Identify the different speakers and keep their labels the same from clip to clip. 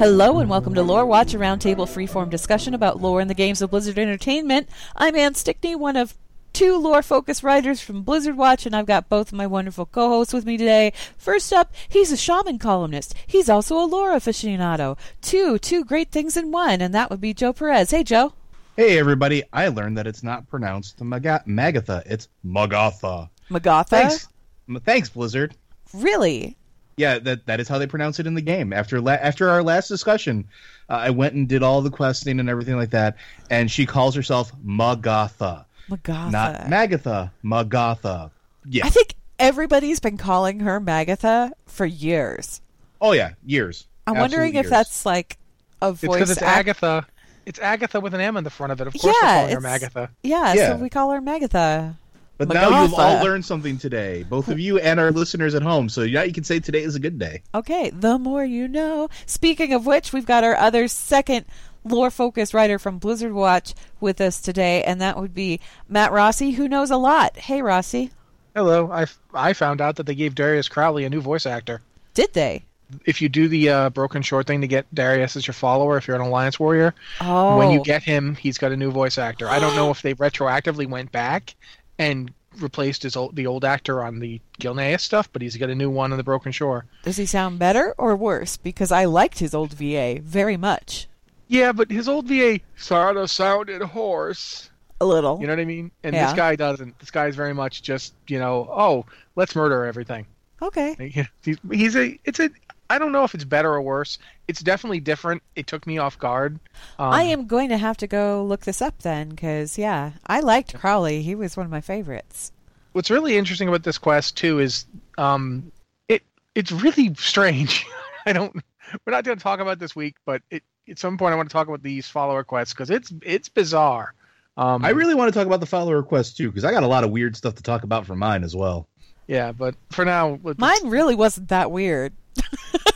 Speaker 1: Hello and welcome to Lore Watch, a roundtable freeform discussion about lore in the games of Blizzard Entertainment. I'm Ann Stickney, one of two lore focused writers from Blizzard Watch, and I've got both of my wonderful co hosts with me today. First up, he's a shaman columnist. He's also a lore aficionado. Two, two great things in one, and that would be Joe Perez. Hey, Joe.
Speaker 2: Hey, everybody. I learned that it's not pronounced Maga- Magatha, it's Magatha.
Speaker 1: Magatha?
Speaker 2: Thanks. M- Thanks, Blizzard.
Speaker 1: Really?
Speaker 2: Yeah, that that is how they pronounce it in the game. After la- after our last discussion, uh, I went and did all the questing and everything like that, and she calls herself Magatha,
Speaker 1: Magatha.
Speaker 2: not Magatha. Magatha. Yeah.
Speaker 1: I think everybody's been calling her Magatha for years.
Speaker 2: oh yeah, years.
Speaker 1: I'm
Speaker 2: Absolute
Speaker 1: wondering if
Speaker 2: years.
Speaker 1: that's like a
Speaker 3: It's
Speaker 1: voice
Speaker 3: because it's
Speaker 1: act-
Speaker 3: Agatha. It's Agatha with an M in the front of it. Of course,
Speaker 1: Yeah,
Speaker 3: we're calling her
Speaker 1: it's-
Speaker 3: Magatha.
Speaker 1: Yeah,
Speaker 2: Yeah.
Speaker 1: so we call her Magatha.
Speaker 2: But now you've all learned something today, both of you and our listeners at home. So yeah, you can say today is a good day.
Speaker 1: Okay, the more you know. Speaking of which, we've got our other second lore focused writer from Blizzard Watch with us today, and that would be Matt Rossi, who knows a lot. Hey, Rossi.
Speaker 3: Hello. I, I found out that they gave Darius Crowley a new voice actor.
Speaker 1: Did they?
Speaker 3: If you do the uh, broken shore thing to get Darius as your follower, if you're an Alliance warrior,
Speaker 1: Oh.
Speaker 3: when you get him, he's got a new voice actor. I don't know if they retroactively went back and replaced his old, the old actor on the Gilneas stuff, but he's got a new one on the Broken Shore.
Speaker 1: Does he sound better or worse? Because I liked his old VA very much.
Speaker 3: Yeah, but his old VA sort of sounded hoarse.
Speaker 1: A little.
Speaker 3: You know what I mean? And
Speaker 1: Yeah.
Speaker 3: this guy doesn't. This guy's very much just, you know, oh, let's murder everything.
Speaker 1: okay.
Speaker 3: He's, he's a. It's a. I don't know if it's better or worse. It's definitely different. It took me off guard. Um,
Speaker 1: I am going to have to go look this up then, because, yeah, I liked Crowley. He was one of my favorites.
Speaker 3: What's really interesting about this quest too is, um, it it's really strange. I don't. We're not going to talk about this week, but it, at some point I want to talk about these follower quests because it's it's bizarre. Um,
Speaker 2: I really want to talk about the follower quest too, because I got a lot of weird stuff to talk about for mine as well.
Speaker 3: Yeah, but for now,
Speaker 1: Mine really wasn't that weird.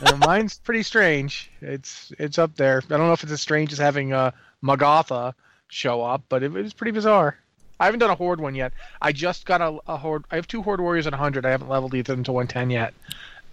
Speaker 3: Uh, mine's pretty strange. It's it's up there. I don't know if it's as strange as having uh, Magatha show up, but it, it was pretty bizarre. I haven't done a horde one yet. I just got a, a horde. I have two horde warriors at 100. I haven't leveled either of them to 110 yet,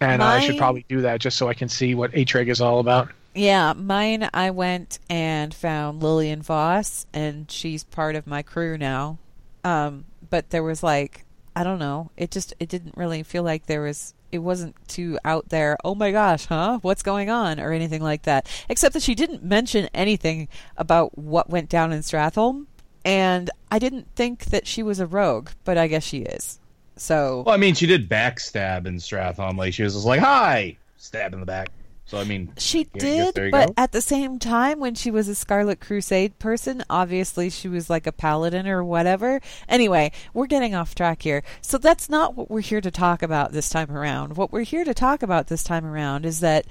Speaker 3: and I should probably do that just so I can see what Atrig is all about.
Speaker 1: Yeah, mine. I went and found Lillian Voss, and she's part of my crew now. Um, but there was like, I don't know. It just it didn't really feel like there was. It wasn't too out there. Oh my gosh, huh? What's going on, or anything like that. Except that she didn't mention anything about what went down in Stratholme, and I didn't think that she was a rogue, but I guess she is. So
Speaker 2: Well, I mean, she did backstab in Stratholme. Like she was just like, "Hi," stab in the back. So I mean,
Speaker 1: She did, but
Speaker 2: go.
Speaker 1: at the same time, when she was a Scarlet Crusade person, obviously she was like a paladin or whatever. Anyway, we're getting off track here. So that's not what we're here to talk about this time around. What we're here to talk about this time around is that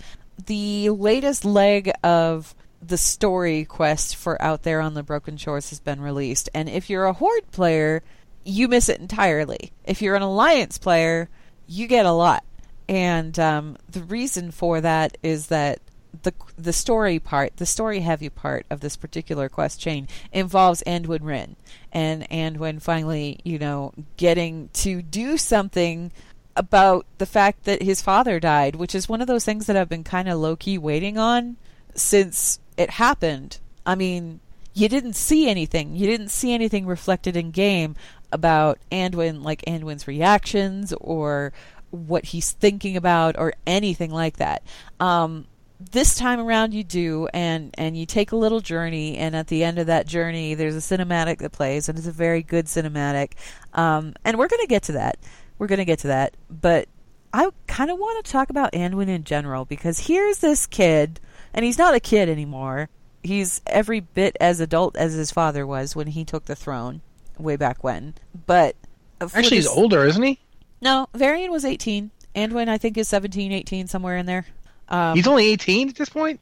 Speaker 1: the latest leg of the story quest for Out There on the Broken Shores has been released. And if you're a Horde player, you miss it entirely. If you're an Alliance player, you get a lot. And um, the reason for that is that the the story part, the story heavy part of this particular quest chain involves Anduin Wrynn, and Anduin finally, you know, getting to do something about the fact that his father died, which is one of those things that I've been kind of low key waiting on since it happened. I mean, you didn't see anything. You didn't see anything reflected in game about Anduin, like Anduin's reactions or what he's thinking about or anything like that. Um, this time around you do and and you take a little journey and at the end of that journey there's a cinematic that plays and it's a very good cinematic. Um, and we're going to get to that. We're going to get to that. But i kind of want to talk about anduin in general because here's this kid and he's not a kid anymore. He's every bit as adult as his father was when he took the throne way back when. But
Speaker 3: Actually, he's older, isn't he?
Speaker 1: No varian was 18 anduin i think is 17 18 somewhere in there um,
Speaker 3: He's only 18 at this point.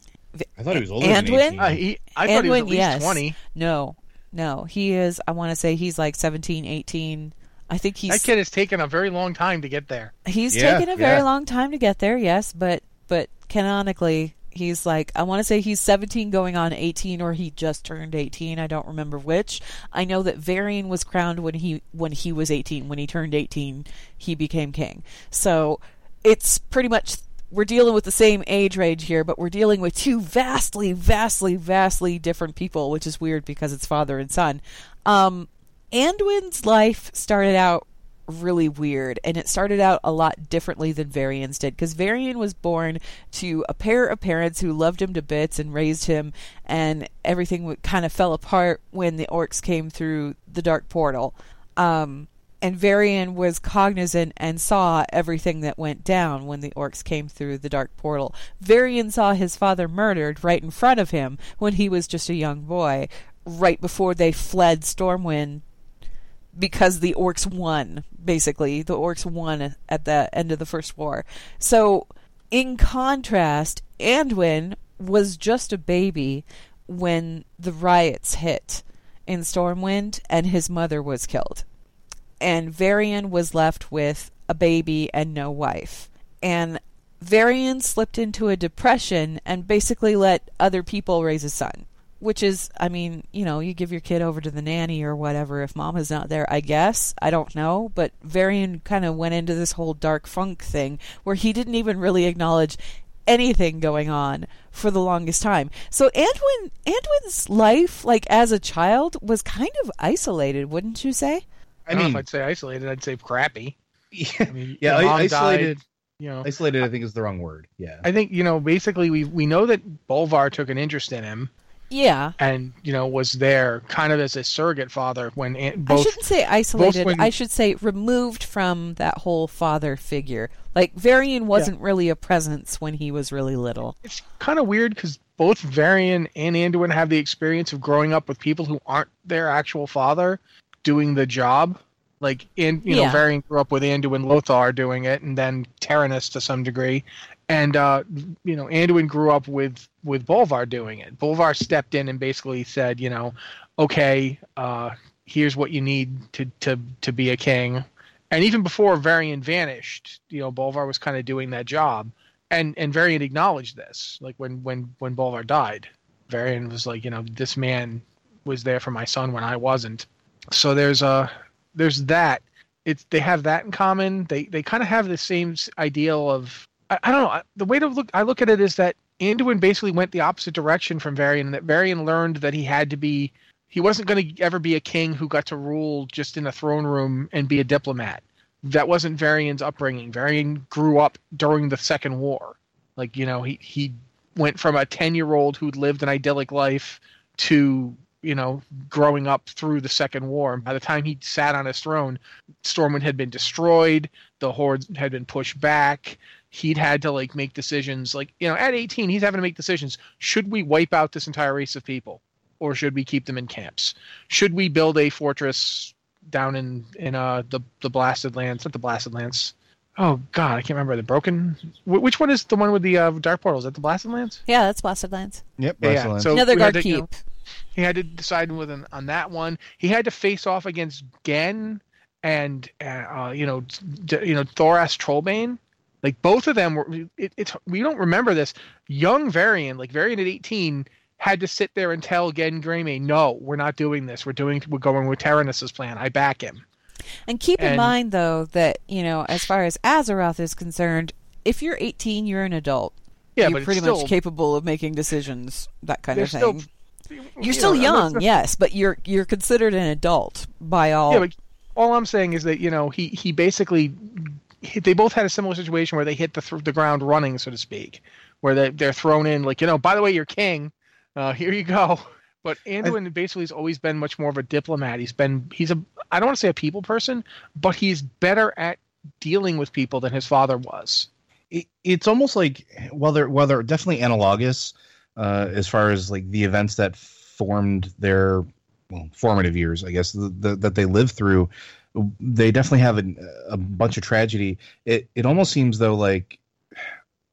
Speaker 2: I thought he was older than
Speaker 1: Anduin?
Speaker 2: 18.
Speaker 3: Uh, he, I thought he was
Speaker 1: Anduin,
Speaker 3: at least
Speaker 1: yes.
Speaker 3: 20.
Speaker 1: No, no, he is. I want to say he's like 17, 18. I think he's
Speaker 3: That kid has taken a very long time to get there.
Speaker 1: he's
Speaker 2: Yeah,
Speaker 1: taken a very
Speaker 2: yeah.
Speaker 1: long time to get there. Yes, but but canonically he's like I want to say he's 17 going on 18 or he just turned 18. I don't remember which. I know that Varian was crowned when he when he was 18. When he turned 18, he became king. So it's pretty much we're dealing with the same age range here, but we're dealing with two vastly, vastly, vastly different people, which is weird because it's father and son. Um, Anduin's life started out really weird, and it started out a lot differently than Varian's did because Varian was born to a pair of parents who loved him to bits and raised him, and everything kind of fell apart when the orcs came through the dark portal. Um, and Varian was cognizant and saw everything that went down when the orcs came through the dark portal. Varian saw his father murdered right in front of him when he was just a young boy, right before they fled Stormwind because the orcs won, basically. The orcs won at the end of the First War. So, in contrast, Anduin was just a baby when the riots hit in Stormwind and his mother was killed. And Varian was left with a baby and no wife. And Varian slipped into a depression and basically let other people raise a son which is i mean you know you give your kid over to the nanny or whatever if mom is not there i guess i don't know but varian kind of went into this whole dark funk thing where he didn't even really acknowledge anything going on for the longest time. So anduin anduin's life like as a child was kind of isolated wouldn't you say?
Speaker 3: I, I mean i'd say isolated i'd say crappy.
Speaker 2: Yeah, I mean, yeah isolated died, you know. isolated i think is the wrong word. Yeah.
Speaker 3: I think you know basically we we know that bolvar took an interest in him
Speaker 1: yeah.
Speaker 3: And, you know, was there kind of as a surrogate father when both.
Speaker 1: I shouldn't say isolated. When, I should say removed from that whole father figure. Like, Varian wasn't yeah. really a presence when he was really little.
Speaker 3: It's kind of weird because both Varian and Anduin have the experience of growing up with people who aren't their actual father doing the job. Like, in you know. Varian grew up with Anduin Lothar doing it, and then Terenas to some degree, and uh, you know Anduin grew up with with Bolvar doing it. Bolvar stepped in and basically said, you know, okay, uh, here's what you need to to to be a king. And even before Varian vanished, you know, Bolvar was kind of doing that job, and and Varian acknowledged this. Like when when when Bolvar died, Varian was like, you know, this man was there for my son when I wasn't. So there's a there's that. It's they have that in common. They they kind of have the same ideal of I, I don't know. The way to look, I look at it is that Anduin basically went the opposite direction from Varian, and that Varian learned that he had to be, he wasn't going to ever be a king who got to rule just in a throne room and be a diplomat. That wasn't Varian's upbringing. Varian grew up during the Second War. Like, you know, he, he went from a 10 year old who'd lived an idyllic life to, you know, growing up through the Second War. And by the time he sat on his throne, Stormwind had been destroyed, the Horde had been pushed back he'd had to like make decisions like you know at 18 he's having to make decisions. Should we wipe out this entire race of people or should we keep them in camps? Should we build a fortress down in in uh the the blasted lands not the blasted lands? Oh god i can't remember. The broken which one is the one with the uh, dark portals is that the blasted lands?
Speaker 1: Yeah that's blasted lands.
Speaker 2: Yep blasted yeah,
Speaker 3: lands.
Speaker 2: so
Speaker 1: Nethergarde keep you know,
Speaker 3: he had to decide with an, on that one. He had to face off against Genn and uh, you know d- you know thoras trollbane like both of them were. It, it's we don't remember this. Young Varian, like Varian at eighteen, had to sit there and tell Genn Greymane, "No, we're not doing this. We're doing. We're going with Terenas' plan. I back him."
Speaker 1: And keep and, in mind, though, that you know, as far as Azeroth is concerned, if you're 18, you're an adult.
Speaker 3: Yeah,
Speaker 1: you're
Speaker 3: but
Speaker 1: pretty
Speaker 3: still,
Speaker 1: much capable of making decisions, that kind of thing.
Speaker 3: Still,
Speaker 1: you're you still know, young, yes, but you're you're considered an adult by all.
Speaker 3: Yeah, but all I'm saying is that you know he he basically they both had a similar situation where they hit the th- the ground running, so to speak, where they they're thrown in like you know, by the way, you're king. Uh, here you go. But Anduin I, basically has always been much more of a diplomat. He's been he's a I don't want to say a people person, but he's better at dealing with people than his father was.
Speaker 2: It, it's almost like well, they're well, they're definitely analogous uh, as far as like the events that formed their well, formative years, I guess, the, the, that they lived through they definitely have a, a bunch of tragedy. It it almost seems though like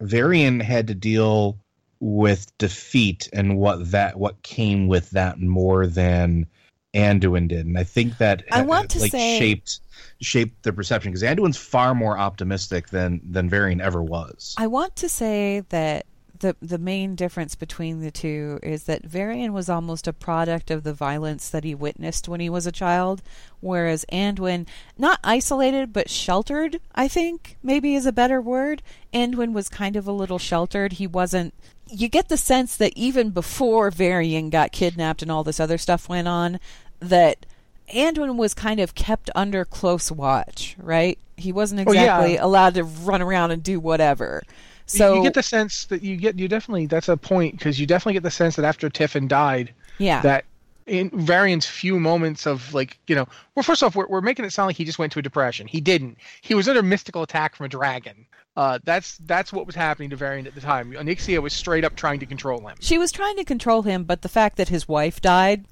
Speaker 2: Varian had to deal with defeat and what that what came with that more than Anduin did, and I think that
Speaker 1: I want uh, to
Speaker 2: like
Speaker 1: say
Speaker 2: shaped shaped the perception because Anduin's far more optimistic than than Varian ever was.
Speaker 1: I want to say that the the main difference between the two is that Varian was almost a product of the violence that he witnessed when he was a child, whereas Anduin, not isolated but sheltered, I think maybe is a better word. Anduin was kind of a little sheltered. He wasn't. You get the sense that even before Varian got kidnapped and all this other stuff went on, that Anduin was kind of kept under close watch, right? He wasn't
Speaker 3: Oh, yeah.
Speaker 1: exactly allowed to run around and do whatever. So
Speaker 3: you get the sense that you get you definitely that's a point because you definitely get the sense that after Tiffin died
Speaker 1: yeah,
Speaker 3: that in Varian's few moments of like you know well first off we're, we're making it sound like he just went to a depression. He didn't. He was under mystical attack from a dragon. Uh, that's that's what was happening to Varian at the time. Onyxia was straight up trying to control him.
Speaker 1: She was trying to control him, but the fact that his wife died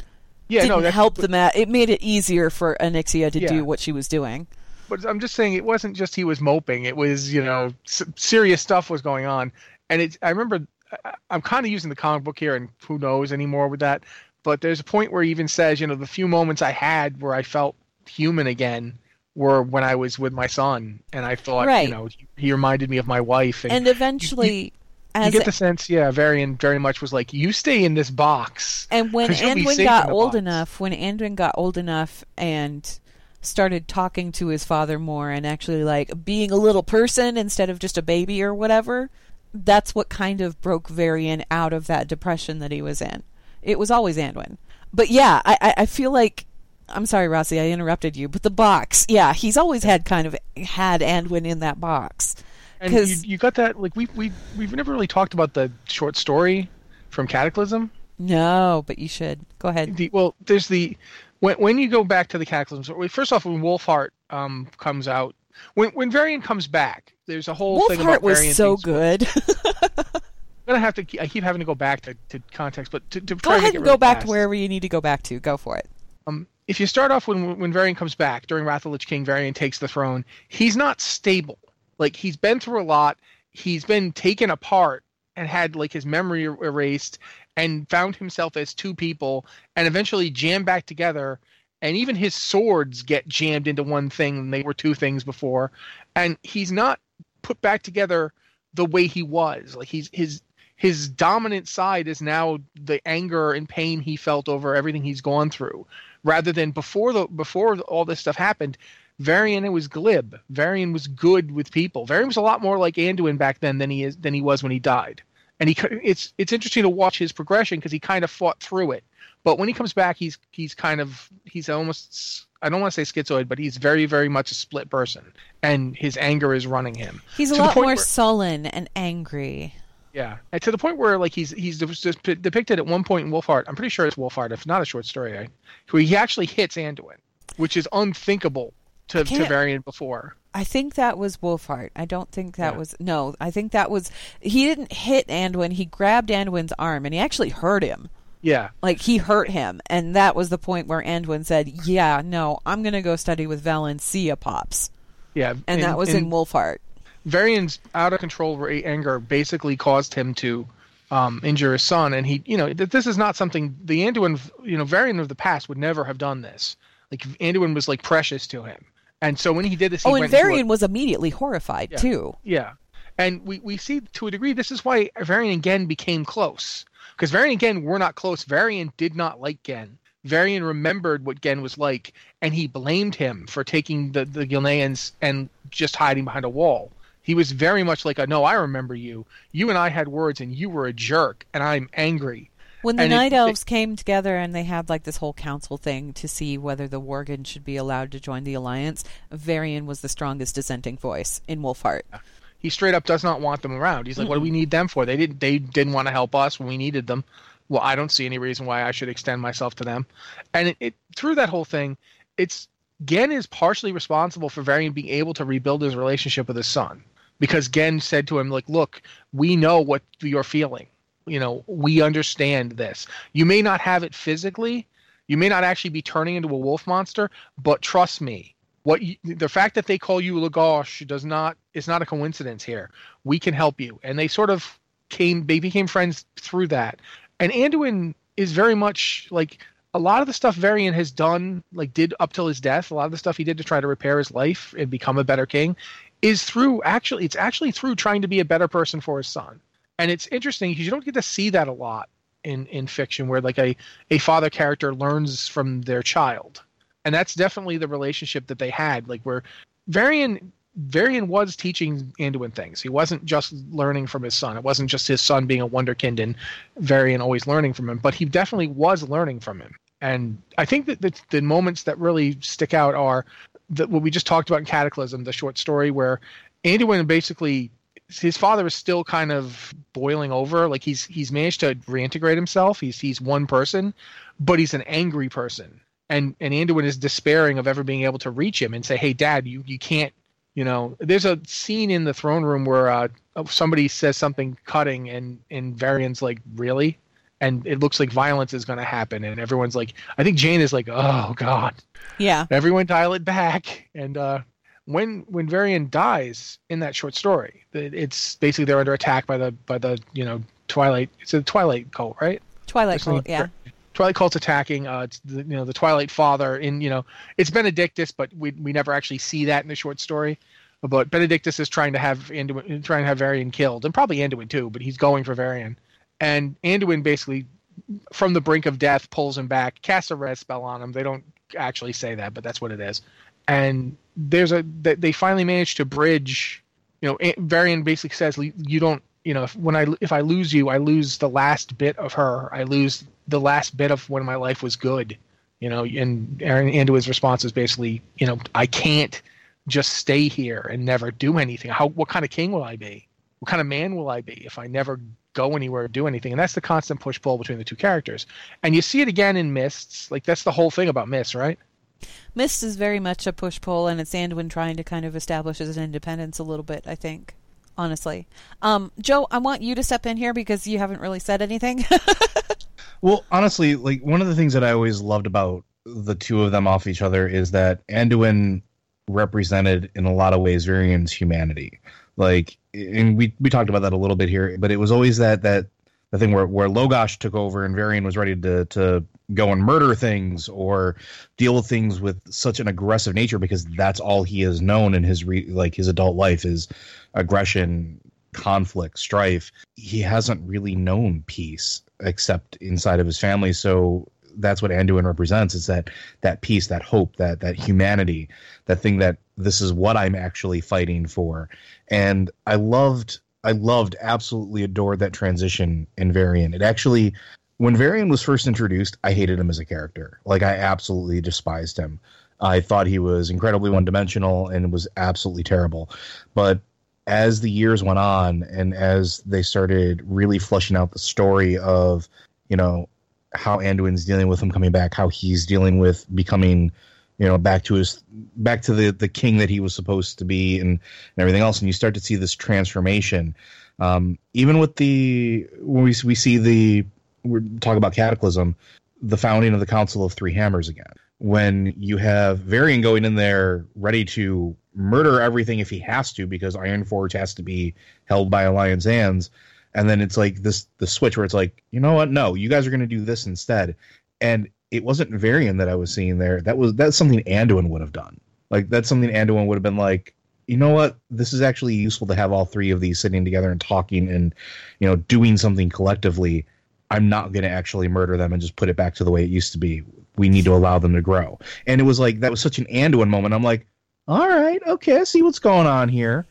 Speaker 3: yeah
Speaker 1: didn't
Speaker 3: no
Speaker 1: help the ma- It made it easier for Onyxia to
Speaker 3: Yeah.
Speaker 1: do what she was doing.
Speaker 3: But I'm just saying it wasn't just he was moping it was you know s- serious stuff was going on and it's I remember I- I'm kind of using the comic book here and who knows anymore with that but there's a point where he even says you know the few moments I had where I felt human again were when I was with my son and I thought
Speaker 1: Right.
Speaker 3: you know he reminded me of my wife and,
Speaker 1: And eventually,
Speaker 3: you
Speaker 1: as
Speaker 3: get the sense yeah Varian very much was like you stay in this box
Speaker 1: And when Anduin got old
Speaker 3: box.
Speaker 1: enough, when Anduin got old enough and started talking to his father more and actually like being a little person instead of just a baby or whatever, that's what kind of broke Varian out of that depression that he was in. It was always Anduin. But yeah, I, I, feel like I'm sorry, Rossi, I interrupted you, but the box, yeah, he's always had kind of had Anduin in that box.
Speaker 3: and you, you got that like we we we've never really talked about the short story from Cataclysm
Speaker 1: No, but you should. Go ahead.
Speaker 3: the well there's the when when you go back to the cataclysm so first off when wolfheart um comes out when when varian comes back there's a whole thing
Speaker 1: Wolfheart
Speaker 3: about
Speaker 1: was
Speaker 3: varian
Speaker 1: so good.
Speaker 3: i'm gonna have to i keep having to go back to, to context but to, to
Speaker 1: go ahead and go back
Speaker 3: fast.
Speaker 1: to wherever you need to go back to. Go for it.
Speaker 3: um if you start off when when varian comes back during wrath of lich king varian takes the throne he's not stable like he's been through a lot he's been taken apart and had like his memory er- erased and found himself as two people and eventually jammed back together and even his swords get jammed into one thing and they were two things before and he's not put back together the way he was like he's his his dominant side is now the anger and pain he felt over everything he's gone through rather than before the before all this stuff happened Varian was glib. Varian was good with people. Varian was a lot more like Anduin back then than he is than he was when he died. And he it's it's interesting to watch his progression because he kind of fought through it. But when he comes back, he's he's kind of he's almost I don't want to say schizoid, but he's very very much a split person, and his anger is running him.
Speaker 1: He's a
Speaker 3: To
Speaker 1: lot more
Speaker 3: where-
Speaker 1: sullen and angry.
Speaker 3: Yeah, and to the point where like he's he's just depicted at one point in Wolfheart. I'm pretty sure it's Wolfheart, if not a short story, I, where he actually hits Anduin, which is unthinkable to, to Varian before.
Speaker 1: I think that was Wolfheart. I don't think that
Speaker 3: Yeah.
Speaker 1: was no. I think that was he didn't hit Anduin. He grabbed Anduin's arm and he actually hurt him.
Speaker 3: Yeah,
Speaker 1: Like he hurt him, and that was the point where Anduin said, "Yeah, no, I'm gonna go study with Valencia pops,"
Speaker 3: yeah,
Speaker 1: and that was in Wolfheart.
Speaker 3: Varian's out of control anger basically caused him to um, injure his son, and he, you know, this is not something the Anduin, you know, Varian of the past would never have done this. Like Anduin was like precious to him, and so when he did this, he
Speaker 1: Oh, and
Speaker 3: into a-
Speaker 1: Varian was immediately horrified
Speaker 3: Yeah.
Speaker 1: too.
Speaker 3: Yeah, and we we see to a degree this is why Varian and Genn became close because Varian and Genn were not close. Varian did not like Genn. Varian remembered what Genn was like, and he blamed him for taking the the Gilneans and just hiding behind a wall. He was very much like a no, I remember you. You and I had words, and you were a jerk, and I'm angry.
Speaker 1: When the
Speaker 3: And
Speaker 1: Night
Speaker 3: it-
Speaker 1: Elves came together and they had like this whole council thing to see whether the Worgen should be allowed to join the alliance, Varian was the strongest dissenting voice in Wolfheart.
Speaker 3: He straight up does not want them around. He's like, what do we need them for? They didn't they didn't want to help us when we needed them. Well, I don't see any reason why I should extend myself to them. And it, it through that whole thing, it's Genn is partially responsible for Varian being able to rebuild his relationship with his son. Because Genn said to him, like, look, we know what you're feeling. You know, we understand this. You may not have it physically, you may not actually be turning into a wolf monster, but trust me, what you, the fact that they call you Lo'Gosh does not is not a coincidence here. We can help you, and they sort of came. They became friends through that. And Anduin is very much like a lot of the stuff Varian has done, like did up till his death. A lot of the stuff he did to try to repair his life and become a better king, is through actually it's actually through trying to be a better person for his son. And it's interesting because you don't get to see that a lot in in fiction where like a a father character learns from their child. And that's definitely the relationship that they had like where varian varian was teaching anduin things. He wasn't just learning from his son. It wasn't just his son being a wonderkind and varian always learning from him but he definitely was learning from him. And i think that the, the moments that really stick out are that what we just talked about in cataclysm the short story where anduin basically his father is still kind of boiling over. Like he's he's managed to reintegrate himself. He's he's one person, but he's an angry person. And and Anduin is despairing of ever being able to reach him and say, "Hey, Dad, you you can't." You know, there's a scene in the throne room where uh, somebody says something cutting, and and Varian's like, "Really?" And it looks like violence is going to happen, and everyone's like, I think Jane is like, "Oh God."
Speaker 1: Yeah.
Speaker 3: Everyone dial it back, and uh, when when Varian dies in that short story, it's basically they're under attack by the by the you know Twilight. It's a Twilight cult, right?
Speaker 1: Twilight cult, yeah.
Speaker 3: Twilight cult's attacking. Uh, the, you know the Twilight father. In you know it's Benedictus, but we we never actually see that in the short story. But Benedictus is trying to have Anduin, trying to have Varian killed, and probably Anduin too. But he's going for Varian, and Anduin basically, from the brink of death, pulls him back, casts a red spell on him. They don't actually say that, but that's what it is and there's a they finally managed to bridge. You know, Varian basically says you don't. You know, if, when I if I lose you, I lose the last bit of her. I lose the last bit of when my life was good. You know, and Aaron Anduin's response is basically, you know, I can't just stay here and never do anything. How what kind of king will I be? What kind of man will I be if I never go anywhere or do anything? And that's the constant push pull between the two characters. And you see it again in Mists. Like that's the whole thing about Mists, right?
Speaker 1: Mist is very much a push pull, and it's Anduin trying to kind of establish his independence a little bit. I think, honestly, um, Joe, I want you to step in here because you haven't really said anything.
Speaker 2: well, honestly, like one of the things that I always loved about the two of them off each other is that Anduin represented in a lot of ways Varian's humanity. Like, and we we talked about that a little bit here, but it was always that that the thing where where Lo'Gosh took over and Varian was ready to to go and murder things or deal with things with such an aggressive nature because that's all he has known in his re, like his adult life is aggression, conflict, strife. He hasn't really known peace except inside of his family. So that's what Anduin represents is that that peace, that hope, that that humanity, that thing that this is what I'm actually fighting for. And I loved I loved, absolutely adored that transition in Varian. It actually, when Varian was first introduced, I hated him as a character. Like I absolutely despised him. I thought he was incredibly one dimensional and was absolutely terrible. But as the years went on and as they started really fleshing out the story of, you know, how Anduin's dealing with him coming back, how he's dealing with becoming you know back to his back to the the king that he was supposed to be and, and everything else and you start to see this transformation um, even with the when we, we see the we're talking about cataclysm the founding of the council of three hammers again when you have varian going in there ready to murder everything if he has to because ironforge has to be held by alliance hands and then it's like this the switch where it's like you know what no you guys are going to do this instead and it wasn't Varian that I was seeing there. That was that's something Anduin would have done. Like that's something Anduin would have been like, you know what? This is actually useful to have all three of these sitting together and talking and you know doing something collectively. I'm not going to actually murder them and just put it back to the way it used to be. We need to allow them to grow. And it was like that was such an Anduin moment. I'm like, all right, okay, I see what's going on here.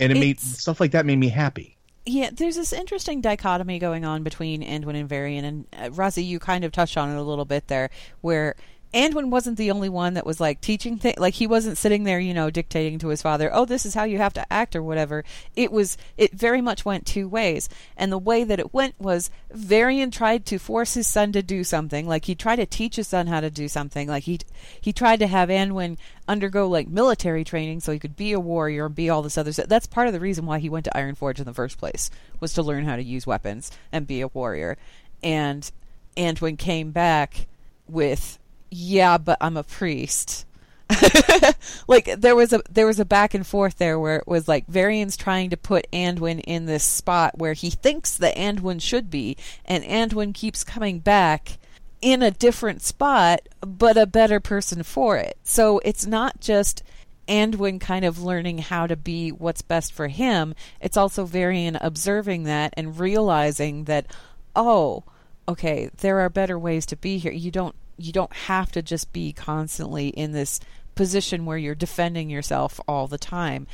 Speaker 2: And it it's, made stuff like that made me happy
Speaker 1: yeah, there's this interesting dichotomy going on between Anduin and Varian, and uh, Rossi, you kind of touched on it a little bit there, where Anduin wasn't the only one that was like teaching things. Like he wasn't sitting there, you know, dictating to his father, "Oh, this is how you have to act" or whatever. It was. It very much went two ways, and the way that it went was Varian tried to force his son to do something. Like he tried to teach his son how to do something. Like he he tried to have Anduin undergo like military training so he could be a warrior and be all this other stuff. That's part of the reason why he went to Ironforge in the first place was to learn how to use weapons and be a warrior. And Anduin came back with yeah, but I'm a priest. like there was a there was a back and forth there where it was like Varian's trying to put Anduin in this spot where he thinks that Anduin should be, and Anduin keeps coming back in a different spot, but a better person for it. So it's not just Anduin kind of learning how to be what's best for him, it's also Varian observing that and realizing that, oh, okay, there are better ways to be here. You don't you don't have to just be constantly in this position where you're defending yourself all the time.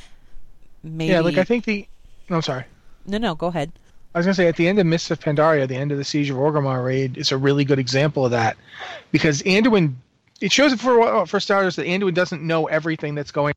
Speaker 1: Maybe
Speaker 3: Yeah, like I think the. No, I'm sorry.
Speaker 1: No, no, go ahead.
Speaker 3: I was gonna say at the end of Mists of Pandaria, the end of the Siege of Orgrimmar raid, is a really good example of that, because Anduin, it shows for for starters that Anduin doesn't know everything that's going.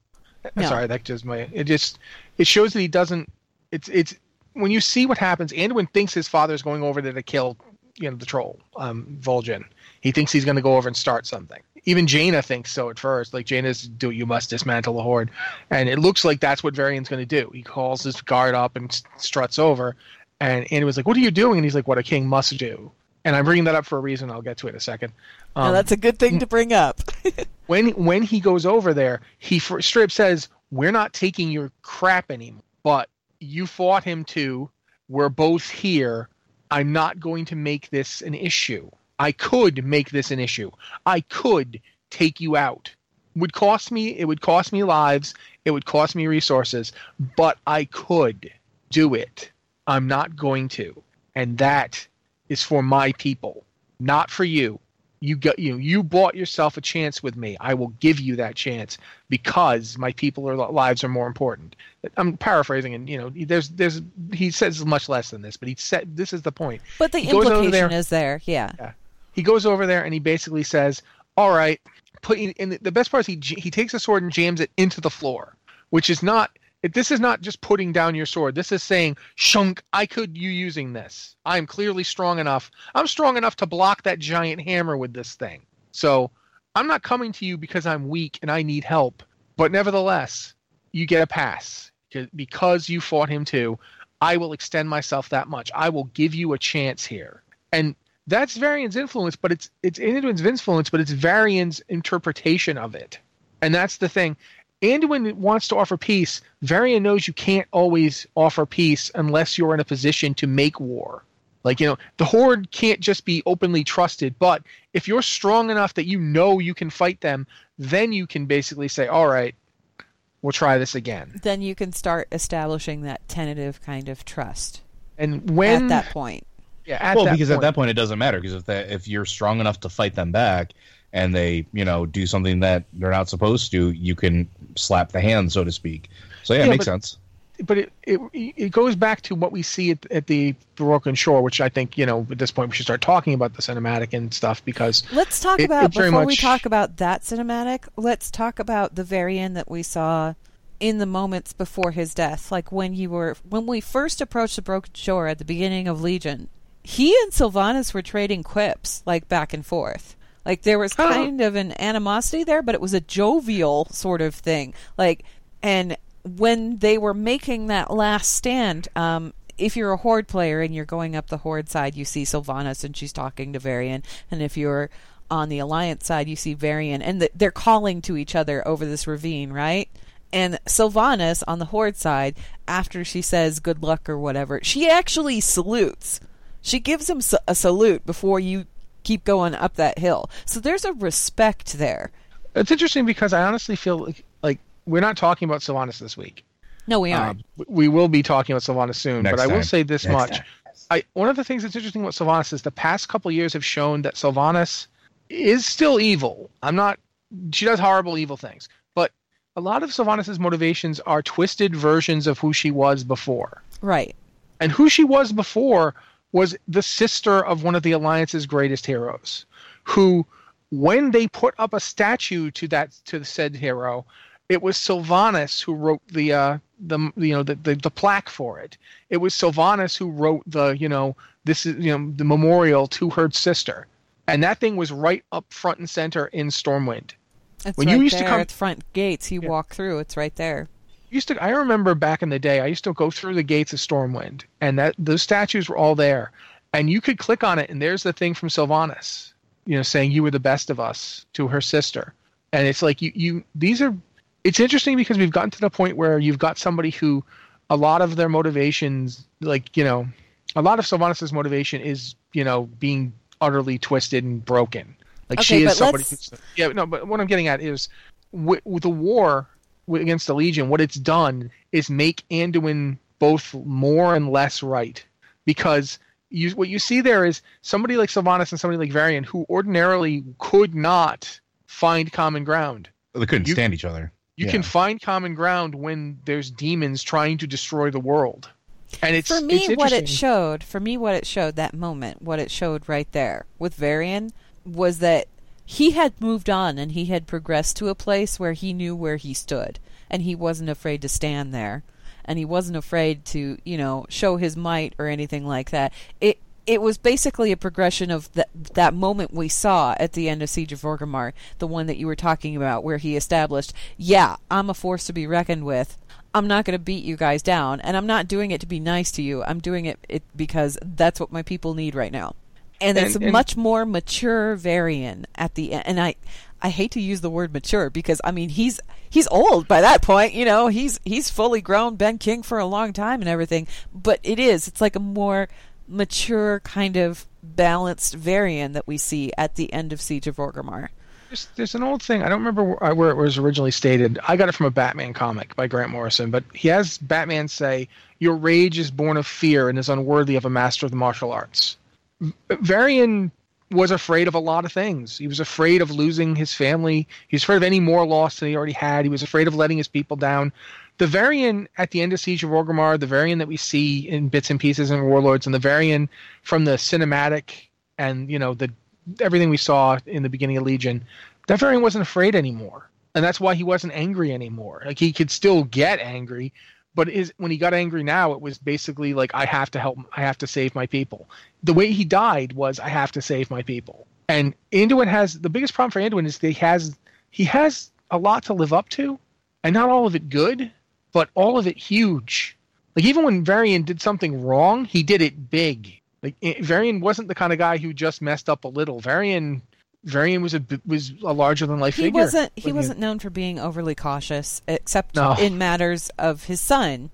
Speaker 1: No.
Speaker 3: Sorry, that just my it just it shows that he doesn't. It's it's when you see what happens. Anduin thinks his father's going over there to kill you know the troll, um, Vol'jin. He thinks he's going to go over and start something. Even Jaina thinks so at first. Like Jaina's, do you must dismantle the horde, and it looks like that's what Varian's going to do. He calls his guard up and struts over, and Anduin's like, "What are you doing?" And he's like, "What a king must do." And I'm bringing that up for a reason. I'll get to it in a second.
Speaker 1: now,
Speaker 3: Um,
Speaker 1: that's a good thing to bring up.
Speaker 3: when when he goes over there, he fr- straight says, "We're not taking your crap anymore." But you fought him too. We're both here. I'm not going to make this an issue. I could make this an issue. I could take you out. Would cost me. It would cost me lives. It would cost me resources. But I could do it. I'm not going to. And that is for my people, not for you you got you you bought yourself a chance with me i will give you that chance because my people or lives are more important i'm paraphrasing and you know there's there's he says much less than this but he said this is the point
Speaker 1: But the
Speaker 3: He
Speaker 1: implication
Speaker 3: there-
Speaker 1: is there, yeah.
Speaker 3: He goes over there and he basically says all right put and the best part is he he takes a sword and jams it into the floor which is not this is not just putting down your sword. This is saying shunk i could you using this. I'm clearly strong enough. I'm strong enough to block that giant hammer with this thing. So i'm not coming to you because i'm weak and i need help but nevertheless you get a pass. 'Cause- because you fought him too i will extend myself that much. I will give you a chance here. And that's Varian's influence, but it's it's Anduin's influence, but it's Varian's interpretation of it, and that's the thing. Anduin wants to offer peace. Varian knows you can't always offer peace unless you're in a position to make war. Like you know, the Horde can't just be openly trusted. But if you're strong enough that you know you can fight them, then you can basically say, "All right, we'll try this again."
Speaker 1: Then you can start establishing that tentative kind of trust
Speaker 3: And when
Speaker 1: at that point.
Speaker 3: Yeah, at
Speaker 2: well,
Speaker 3: that
Speaker 2: because at that point it doesn't matter because if that if you're strong enough to fight them back and they you know do something that they're not supposed to, you can slap the hand, so to speak. So yeah,
Speaker 3: Yeah,
Speaker 2: it makes
Speaker 3: but-
Speaker 2: sense.
Speaker 3: but it, it it goes back to what we see at, at the Broken Shore, which I think you know at this point we should start talking about the cinematic and stuff because
Speaker 1: Let's talk
Speaker 3: It-
Speaker 1: about
Speaker 3: it very
Speaker 1: before we talk about that cinematic. Let's talk about the Varian that we saw in the moments before his death, like when you were when we first approached the Broken Shore at the beginning of Legion. He and Sylvanas were trading quips like back and forth. Like there was
Speaker 3: Oh.
Speaker 1: kind of an animosity there, but it was a jovial sort of thing. Like and when they were making that last stand, um, if you're a horde player and you're going up the horde side, you see Sylvanas and she's talking to Varian, and if you're on the alliance side, you see Varian, and th- they're calling to each other over this ravine, right? And Sylvanas on the horde side, after she says good luck or whatever, she actually salutes. She gives him a salute before you keep going up that hill. So there's a respect there.
Speaker 3: it's interesting because I honestly feel like, like we're not talking about Sylvanas this week.
Speaker 1: No, we aren't.
Speaker 3: Um, we will be talking about Sylvanas soon,
Speaker 2: Next
Speaker 3: but I will say this
Speaker 2: Next
Speaker 3: much:
Speaker 2: time.
Speaker 3: I one of the things that's interesting about Sylvanas is the past couple years have shown that Sylvanas is still evil. I'm not. She does horrible, evil things, but a lot of Sylvanas' motivations are twisted versions of who she was before.
Speaker 1: right.
Speaker 3: And who she was before was the sister of one of the Alliance's greatest heroes, who, when they put up a statue to that to the said hero, it was Sylvanas who wrote the uh, the you know the, the the plaque for it. It was Sylvanas who wrote the you know this is you know the memorial to her sister, and that thing was right up front and center in Stormwind.
Speaker 1: It's
Speaker 3: When
Speaker 1: right
Speaker 3: you used to
Speaker 1: there
Speaker 3: come-
Speaker 1: at the front gates. You
Speaker 3: Yeah.
Speaker 1: walk through. It's right there.
Speaker 3: Used to I remember back in the day I used to go through the gates of Stormwind and that those statues were all there. And you could click on it and there's the thing from Sylvanas you know saying you were the best of us to her sister. And it's like you you these are it's interesting because we've gotten to the point where you've got somebody who a lot of their motivations like you know a lot of Sylvanas' motivation is you know being utterly twisted and broken. Like
Speaker 1: Okay,
Speaker 3: she is somebody who's yeah no but what I'm getting at is the war against the Legion, what it's done is make Anduin both more and less right because you, what you see there is somebody like Sylvanas and somebody like Varian who ordinarily could not find common ground.
Speaker 2: They couldn't
Speaker 3: You-
Speaker 2: stand each other.
Speaker 3: You
Speaker 2: Yeah.
Speaker 3: can find common ground when there's demons trying to destroy the world. And it's
Speaker 1: for me,
Speaker 3: it's
Speaker 1: what it showed, for me, what it showed that moment, what it showed right there with Varian was that he had moved on and he had progressed to a place where he knew where he stood and he wasn't afraid to stand there and he wasn't afraid to, you know, show his might or anything like that. It it was basically a progression of that that moment we saw at the end of Siege of Orgrimmar, the one that you were talking about, where he established, yeah, I'm a force to be reckoned with. I'm not going to beat you guys down, and I'm not doing it to be nice to you. I'm doing it, it because that's what my people need right now. And,
Speaker 3: And-
Speaker 1: it's a
Speaker 3: and-
Speaker 1: much more mature Varian at the end. And I, I hate to use the word mature because I mean he's he's old by that point. You know he's he's fully grown, been king for a long time and everything. But it is it's like a more mature kind of balanced Varian that we see at the end of Siege of Orgrimmar.
Speaker 3: There's, there's an old thing. I don't remember where, where it was originally stated. I got it from a Batman comic by Grant Morrison, but he has Batman say, "Your rage is born of fear and is unworthy of a master of the martial arts." Varian was afraid of a lot of things. He was afraid of losing his family. He was afraid of any more loss than he already had. He was afraid of letting his people down. The Varian at the end of Siege of Orgrimmar, the Varian that we see in bits and pieces in Warlords, and the Varian from the cinematic and you know the everything we saw in the beginning of Legion, that Varian wasn't afraid anymore, and that's why he wasn't angry anymore. Like he could still get angry, but is when he got angry now, it was basically like I have to help, I have to save my people. The way he died was I have to save my people. And Anduin has the biggest problem for Anduin is that he has he has a lot to live up to, and not all of it good, but all of it huge. Like even when Varian did something wrong, he did it big. Like eh, Varian wasn't the kind of guy who just messed up a little. Varian Varian was a was a larger than life
Speaker 1: He
Speaker 3: figure.
Speaker 1: wasn't he wasn't known for being overly cautious, except
Speaker 3: No.
Speaker 1: in matters of his son.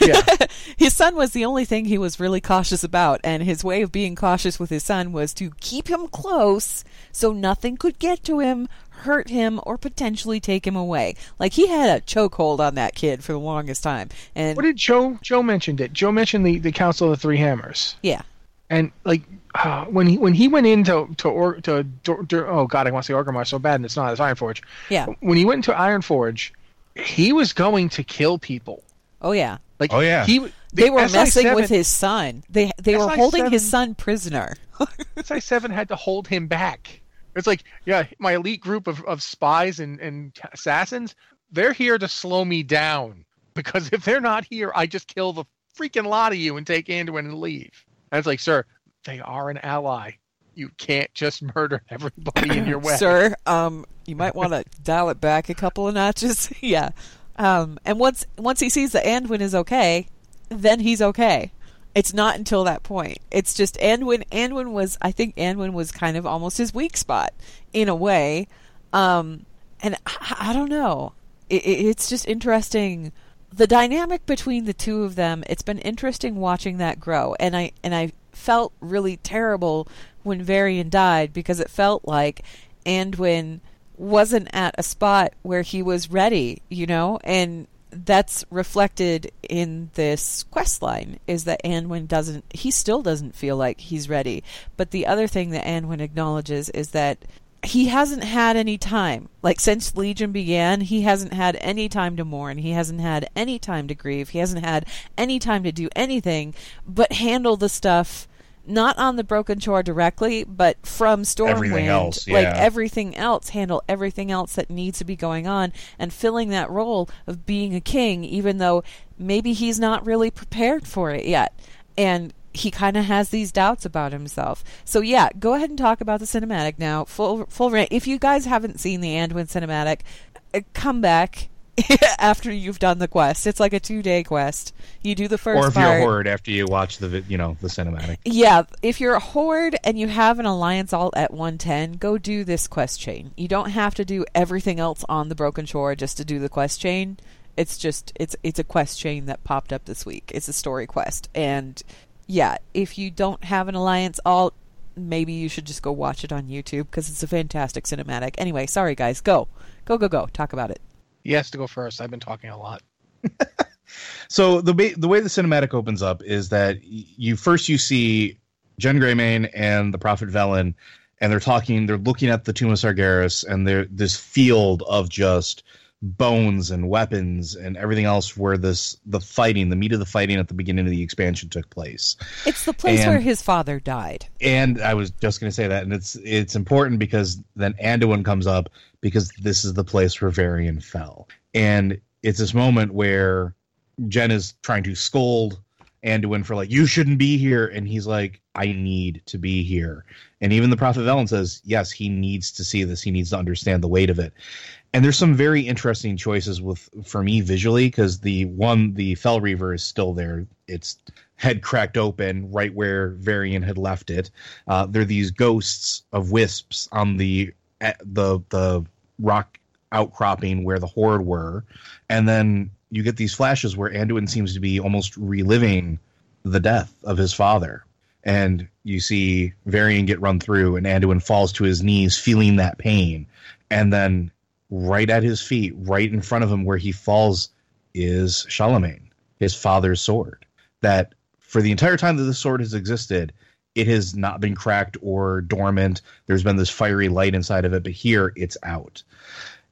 Speaker 3: Yeah.
Speaker 1: his son was the only thing he was really cautious about, and his way of being cautious with his son was to keep him close so nothing could get to him, hurt him, or potentially take him away. Like he had a chokehold on that kid for the longest time, and
Speaker 3: What did Joe Joe mentioned it? Joe mentioned the, the Council of the Three Hammers,
Speaker 1: yeah,
Speaker 3: and like uh, when he when he went into to or to, Dor- Dor- oh god I want to say Orgrimmar so bad and it's not it's Ironforge.
Speaker 1: yeah,
Speaker 3: When he went into Ironforge, he was going to kill people.
Speaker 1: oh yeah.
Speaker 3: Like
Speaker 2: Oh, yeah.
Speaker 3: he
Speaker 1: They
Speaker 3: the
Speaker 1: were messing
Speaker 3: SI7
Speaker 1: with his son. They they were holding his son prisoner.
Speaker 3: SI seven had to hold him back. It's like, yeah, my elite group of, of spies and, and assassins, they're here to slow me down. Because if they're not here, I just kill the freaking lot of you and take Anduin and leave. And it's like, sir, they are an ally. You can't just murder everybody in your way.
Speaker 1: Sir, um, you might want to dial it back a couple of notches. yeah. Um, and once once he sees that Anduin is okay, then he's okay. It's not until that point. It's just Anduin. Anduin was, I think, Anduin was kind of almost his weak spot in a way. Um, and I, I don't know. It, it, it's just interesting the dynamic between the two of them. It's been interesting watching that grow, and I and I felt really terrible when Varian died because it felt like Anduin wasn't at a spot where he was ready, you know, and that's reflected in this quest line is that Anduin doesn't he still doesn't feel like he's ready. But the other thing that Anduin acknowledges is that he hasn't had any time. Like since Legion began, he hasn't had any time to mourn. He hasn't had any time to grieve. He hasn't had any time to do anything but handle the stuff not on the broken shore directly, but from Stormwind.
Speaker 2: Everything else,
Speaker 1: Like everything else, handle everything else that needs to be going on and filling that role of being a king, even though maybe he's not really prepared for it yet. And he kind of has these doubts about himself. So yeah, go ahead and talk about the cinematic now. Full full rant. If you guys haven't seen the Anduin cinematic, uh, come back after you've done the quest. It's like a two day quest. You do the first
Speaker 2: or if
Speaker 1: part.
Speaker 2: you're a horde after you watch the you know the cinematic.
Speaker 1: Yeah, if you're a horde and you have an alliance alt at 110, go do this quest chain. You don't have to do everything else on the Broken Shore just to do the quest chain. It's just it's it's a quest chain that popped up this week. It's a story quest, and yeah, if you don't have an alliance alt, maybe you should just go watch it on YouTube because it's a fantastic cinematic. Anyway, sorry guys, go go go go talk about it.
Speaker 3: He has to go first. I've been talking a lot.
Speaker 2: So the way the way the cinematic opens up is that you first you see Genn Greymane and the Prophet Velen, and they're talking. They're looking at the Tomb of Sargeras, and they're this field of just bones and weapons and everything else where this the fighting the meat of the fighting at the beginning of the expansion took place.
Speaker 1: It's the place
Speaker 2: And-
Speaker 1: where his father died.
Speaker 2: and I was just going to say that, and it's it's important because then Anduin comes up because this is the place where Varian fell, and it's this moment where Genn is trying to scold Anduin for like you shouldn't be here, and he's like I need to be here, and even the Prophet Velen says yes, he needs to see this, he needs to understand the weight of it, and there's some very interesting choices with for me visually because the one the Fel Reaver is still there, it's head cracked open right where Varian had left it. Uh, there are these ghosts of wisps on the the the rock outcropping where the horde were, and then you get these flashes where Anduin seems to be almost reliving the death of his father. And you see Varian get run through, and Anduin falls to his knees, feeling that pain. And then, right at his feet, right in front of him, where he falls, is Shalamayne, his father's sword. That for the entire time that this sword has existed, it has not been cracked or dormant. There's been this fiery light inside of it, but here it's out.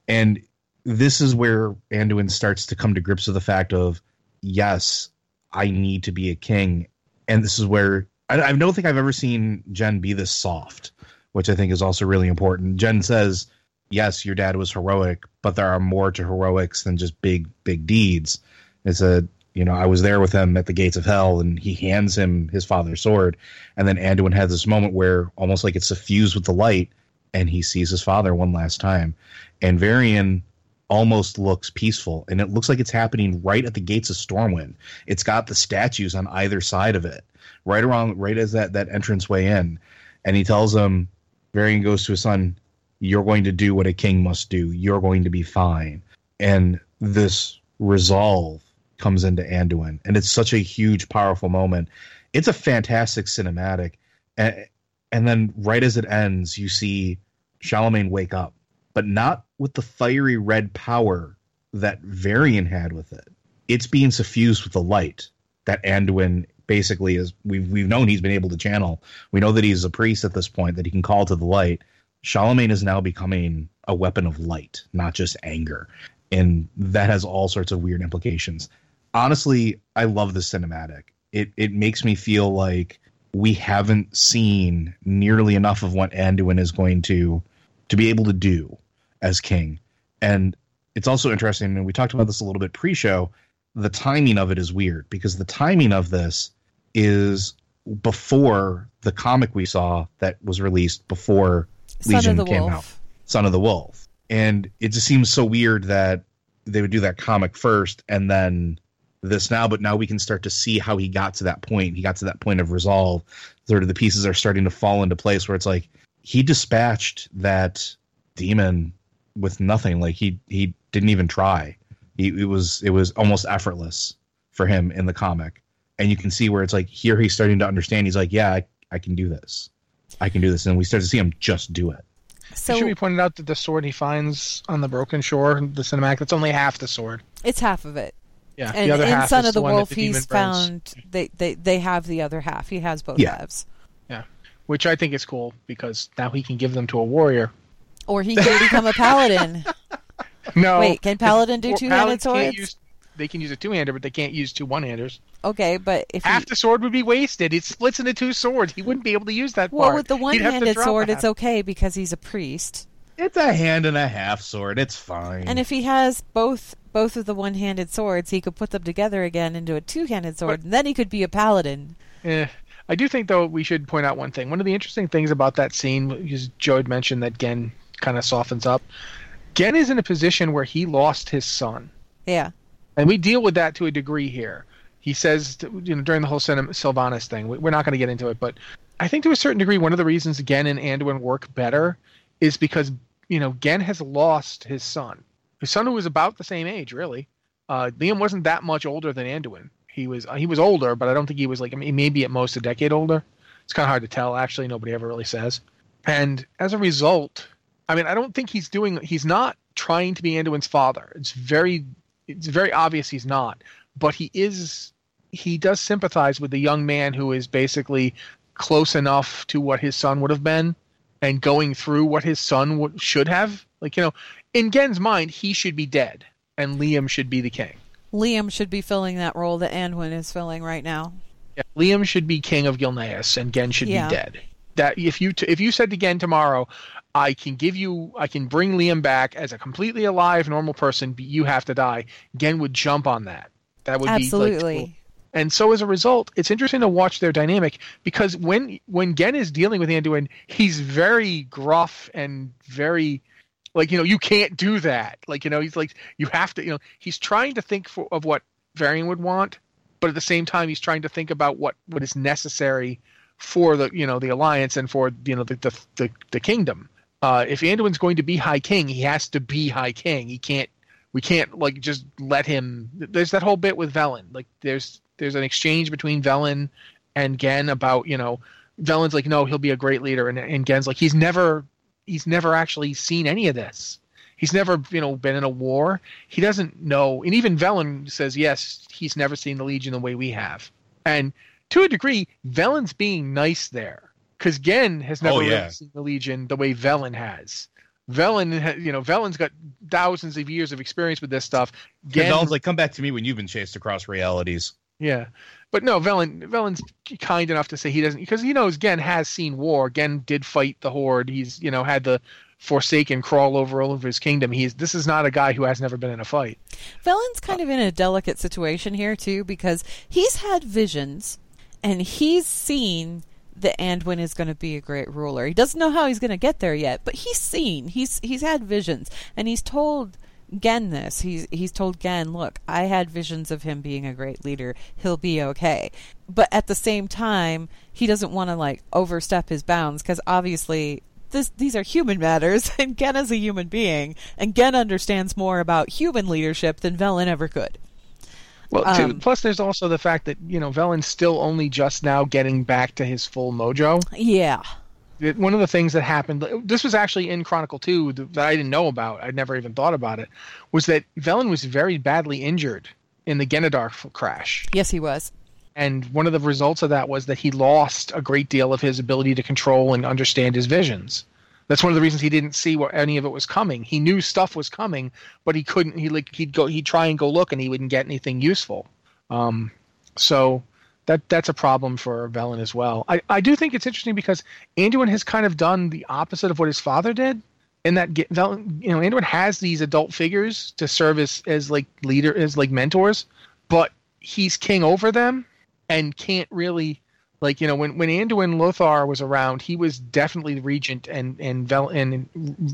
Speaker 2: And this is where Anduin starts to come to grips with the fact of, yes, I need to be a king. And this is where I, I don't think I've ever seen Genn be this soft, which I think is also really important. Genn says, yes, your dad was heroic, but there are more to heroics than just big, big deeds. It's a, you know, I was there with him at the gates of hell, and he hands him his father's sword. And then Anduin has this moment where almost like it's suffused with the light, and he sees his father one last time. And Varian almost looks peaceful, and it looks like it's happening right at the gates of Stormwind. It's got the statues on either side of it, right around, right as that that entrance way in. And he tells him, Varian goes to his son, "You're going to do what a king must do. You're going to be fine." And this resolve comes into Anduin, and it's such a huge, powerful moment. It's a fantastic cinematic, and and then right as it ends, you see Shalamayne wake up, but not with the fiery red power that Varian had with it. It's being suffused with the light that Anduin basically is. We've we've known he's been able to channel. We know that he's a priest at this point that he can call to the light. Shalamayne is now becoming a weapon of light, not just anger, and that has all sorts of weird implications. Honestly, I love the cinematic. It it makes me feel like we haven't seen nearly enough of what Anduin is going to to be able to do as king. And it's also interesting, and we talked about this a little bit pre-show. The timing of it is weird because the timing of this is before the comic we saw that was released before Legion
Speaker 1: of the
Speaker 2: came
Speaker 1: Wolf.
Speaker 2: out. Son of the Wolf. And it just seems so weird that they would do that comic first and then this now, but now we can start to see how he got to that point. He got to that point of resolve. Sort of the pieces are starting to fall into place where it's like he dispatched that demon with nothing. Like he he didn't even try. He, it was it was almost effortless for him in the comic. And you can see where it's like here he's starting to understand. He's like, yeah, I, I can do this. I can do this. And we start to see him just do it.
Speaker 3: it
Speaker 1: So
Speaker 3: should be pointed out that the sword he finds on the broken shore, the cinematic, that's only half the sword.
Speaker 1: it's half of it.
Speaker 3: Yeah,
Speaker 1: And
Speaker 3: the other
Speaker 1: in
Speaker 3: half
Speaker 1: Son
Speaker 3: is
Speaker 1: of the
Speaker 3: one that
Speaker 1: Wolf,
Speaker 3: the
Speaker 1: he's
Speaker 3: brings,
Speaker 1: found they, they they have the other half. He has both
Speaker 2: Yeah.
Speaker 1: halves.
Speaker 3: which I think is cool because now he can give them to a warrior.
Speaker 1: Or he can become a paladin.
Speaker 3: No,
Speaker 1: Wait, can paladin do two-handed
Speaker 3: paladins can't
Speaker 1: swords?
Speaker 3: use- they can use a two-hander, but they can't use two one-handers.
Speaker 1: Okay, but if he,
Speaker 3: Half the sword would be wasted. It splits into two swords. He wouldn't be able to use that
Speaker 1: well,
Speaker 3: part.
Speaker 1: with the
Speaker 3: He'd have to
Speaker 1: one-handed sword,
Speaker 3: a
Speaker 1: it's okay because he's a priest.
Speaker 2: It's a hand and a half sword. It's fine.
Speaker 1: And if he has both both of the one-handed swords, he could put them together again into a two-handed sword,
Speaker 3: But-
Speaker 1: and then he could be a paladin.
Speaker 3: Eh. I do think, though, we should point out one thing. One of the interesting things about that scene, because Joe had mentioned that Genn kind of softens up. Genn is in a position where he lost his son.
Speaker 1: Yeah.
Speaker 3: And we deal with that to a degree here. He says, you know, during the whole Sylvanas thing, we- we're not going to get into it, but I think to a certain degree, one of the reasons Genn and Anduin work better is because, you know, Genn has lost his son. His son who was about the same age, really. Uh, Liam wasn't that much older than Anduin. He was he was older, but I don't think he was like I mean, maybe at most a decade older. It's kind of hard to tell. Actually, nobody ever really says. And as a result, I mean, I don't think he's doing. He's not trying to be Anduin's father. It's very it's very obvious he's not, but he is he does sympathize with the young man who is basically close enough to what his son would have been and going through what his son w- should have. Like, you know, in Genn's mind, he should be dead and Liam should be the king.
Speaker 1: Liam should be filling that role that Anduin is filling right now.
Speaker 3: Yeah, Liam should be king of Gilneas and Genn should
Speaker 1: Yeah.
Speaker 3: be dead. That if you t- if you said to Genn tomorrow, I can give you I can bring Liam back as a completely alive normal person, but you have to die. Genn would jump on that. That would be like,
Speaker 1: Absolutely.
Speaker 3: and so as a result, it's interesting to watch their dynamic because when when Genn is dealing with Anduin, he's very gruff and very like you know you can't do that. Like you know he's like you have to you know he's trying to think for, of what Varian would want, but at the same time he's trying to think about what what is necessary for the you know the alliance and for you know the the the, the kingdom. Uh, if Anduin's going to be High King, he has to be High King. He can't we can't like just let him there's that whole bit with Velen. Like there's there's an exchange between Velen and Genn about, you know, Velen's like, no, he'll be a great leader and, and Genn's like he's never he's never actually seen any of this. He's never, you know, been in a war. He doesn't know and even Velen says, yes, he's never seen the Legion the way we have. And to a degree, Velen's being nice there. Because Genn has never
Speaker 2: Oh, yeah.
Speaker 3: really seen the Legion the way Velen has. Velen, you know, Velen's got thousands of years of experience with this stuff.
Speaker 2: Genn, Velen's like, come back to me when you've been chased across realities.
Speaker 3: yeah, but no, Velen, Velen's kind enough to say he doesn't because he knows Genn has seen war. Genn did fight the Horde. He's you know had the Forsaken crawl over all of his kingdom. He's this is not a guy who has never been in a fight.
Speaker 1: Velen's kind of in a delicate situation here too because he's had visions and he's seen that Anduin is going to be a great ruler. He doesn't know how he's going to get there yet, but he's seen. He's he's had visions and he's told Genn this. He's he's told Genn, "Look, I had visions of him being a great leader. He'll be okay." But at the same time, he doesn't want to like overstep his bounds because obviously this, these are human matters, and Genn is a human being, and Genn understands more about human leadership than Velen ever could.
Speaker 3: Well, too,
Speaker 1: Um,
Speaker 3: plus there's also the fact that you know Velen's still only just now getting back to his full mojo.
Speaker 1: Yeah.
Speaker 3: It- one of the things that happened this was actually in chronicle Two that i didn't know about i'd never even thought about it was that velen was very badly injured in the Exodar crash
Speaker 1: Yes, he was.
Speaker 3: and one of the results of that was that he lost a great deal of his ability to control and understand his visions that's one of the reasons he didn't see what any of it was coming he knew stuff was coming but he couldn't he like he'd go he'd try and go look and he wouldn't get anything useful um so that that's a problem for Velen as well. I, I do think it's interesting because Anduin has kind of done the opposite of what his father did. In that you know, Anduin has these adult figures to serve as as like leader as like mentors, but he's king over them and can't really like you know when when Anduin Lothar was around, he was definitely the regent and and Vel and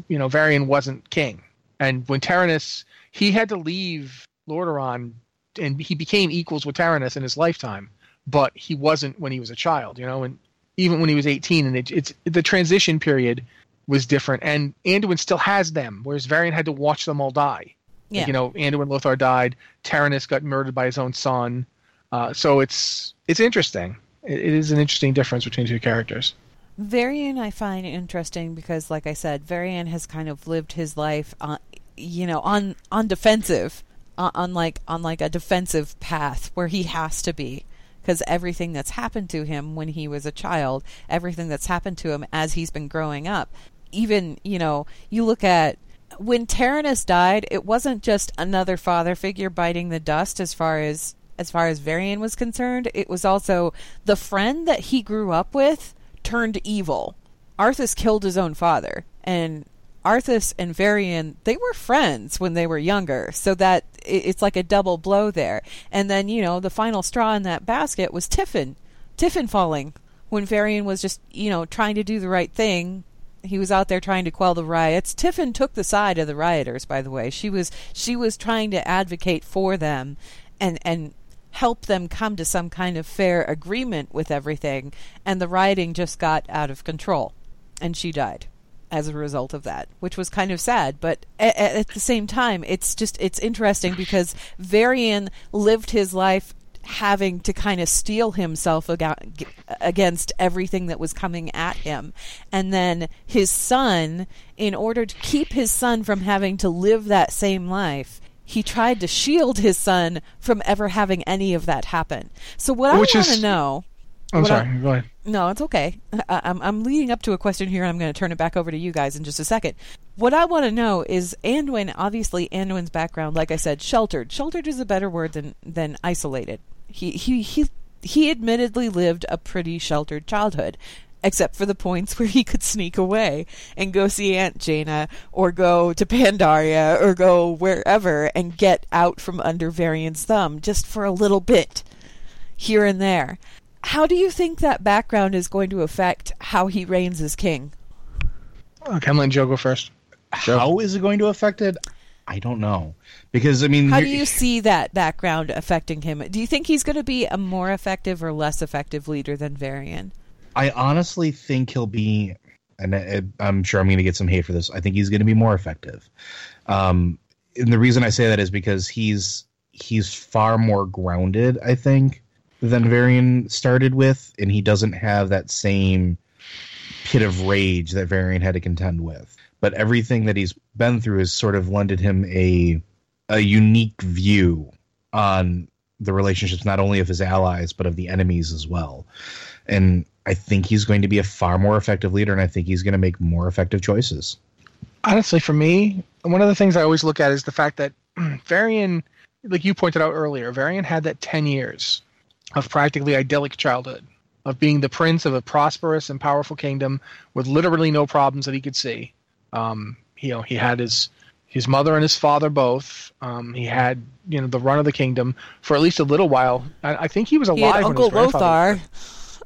Speaker 3: you know Varian wasn't king. And when Terenas, he had to leave Lordaeron and he became equals with Terenas in his lifetime but he wasn't when he was a child, you know, and even when he was 18, and it, it's the transition period was different, and Anduin still has them, whereas Varian had to watch them all die.
Speaker 1: Yeah.
Speaker 3: Like, you know, Anduin Lothar died, Terenas got murdered by his own son, uh, so it's it's interesting. It, it is an interesting difference between two characters.
Speaker 1: Varian I find interesting because, like I said, Varian has kind of lived his life on, you know, on on defensive, on, on like on like a defensive path where he has to be because everything that's happened to him when he was a child, everything that's happened to him as he's been growing up, even you know, you look at when Terenas died, it wasn't just another father figure biting the dust as far as as far as Varian was concerned. It was also the friend that he grew up with turned evil. Arthas killed his own father, and Arthas and Varian they were friends when they were younger, so that it's like a double blow there. And then you know the final straw in that basket was Tiffin, Tiffin falling when Varian was just you know trying to do the right thing. He was out there trying to quell the riots. Tiffin took the side of the rioters, by the way. She was she was trying to advocate for them, and and help them come to some kind of fair agreement with everything. And the rioting just got out of control, and she died as a result of that, which was kind of sad. But at, at the same time, it's just it's interesting because Varian lived his life having to kind of steel himself against everything that was coming at him. And then his son, in order to keep his son from having to live that same life, he tried to shield his son from ever having any of that happen. So what Which I want to know.
Speaker 3: I'm sorry. I, go ahead.
Speaker 1: No, it's okay. I, I'm I'm leading up to a question here, and I'm going to turn it back over to you guys in just a second. What I want to know is Anduin. Obviously, Anduin's background, like I said, sheltered. Sheltered is a better word than than isolated. He he he he admittedly lived a pretty sheltered childhood except for the points where he could sneak away and go see Aunt Jaina or go to Pandaria or go wherever and get out from under Varian's thumb just for a little bit here and there. How do you think that background is going to affect how he reigns as king?
Speaker 3: Okay, I'm letting Joe go first.
Speaker 2: Joe. How is it going to affect it? I don't know because I mean,
Speaker 1: how do you see that background affecting him? Do you think he's going to be a more effective or less effective leader than Varian?
Speaker 2: I honestly think he'll be, and I, am sure I'm going to get some hate for this. I think he's going to be more effective. Um, and the reason I say that is because he's he's far more grounded. I think than Varian started with, and he doesn't have that same pit of rage that Varian had to contend with. But everything that he's been through has sort of lended him a a unique view on the relationships not only of his allies but of the enemies as well. And I think he's going to be a far more effective leader, and I think he's going to make more effective choices.
Speaker 3: Honestly, for me, one of the things I always look at is the fact that Varian, like you pointed out earlier, Varian had that 10 years of practically idyllic childhood, of being the prince of a prosperous and powerful kingdom with literally no problems that he could see. Um, you know, he had his his mother and his father both. Um, he had you know the run of the kingdom for at least a little while. I, I think he was alive. He
Speaker 1: Uncle Lothar.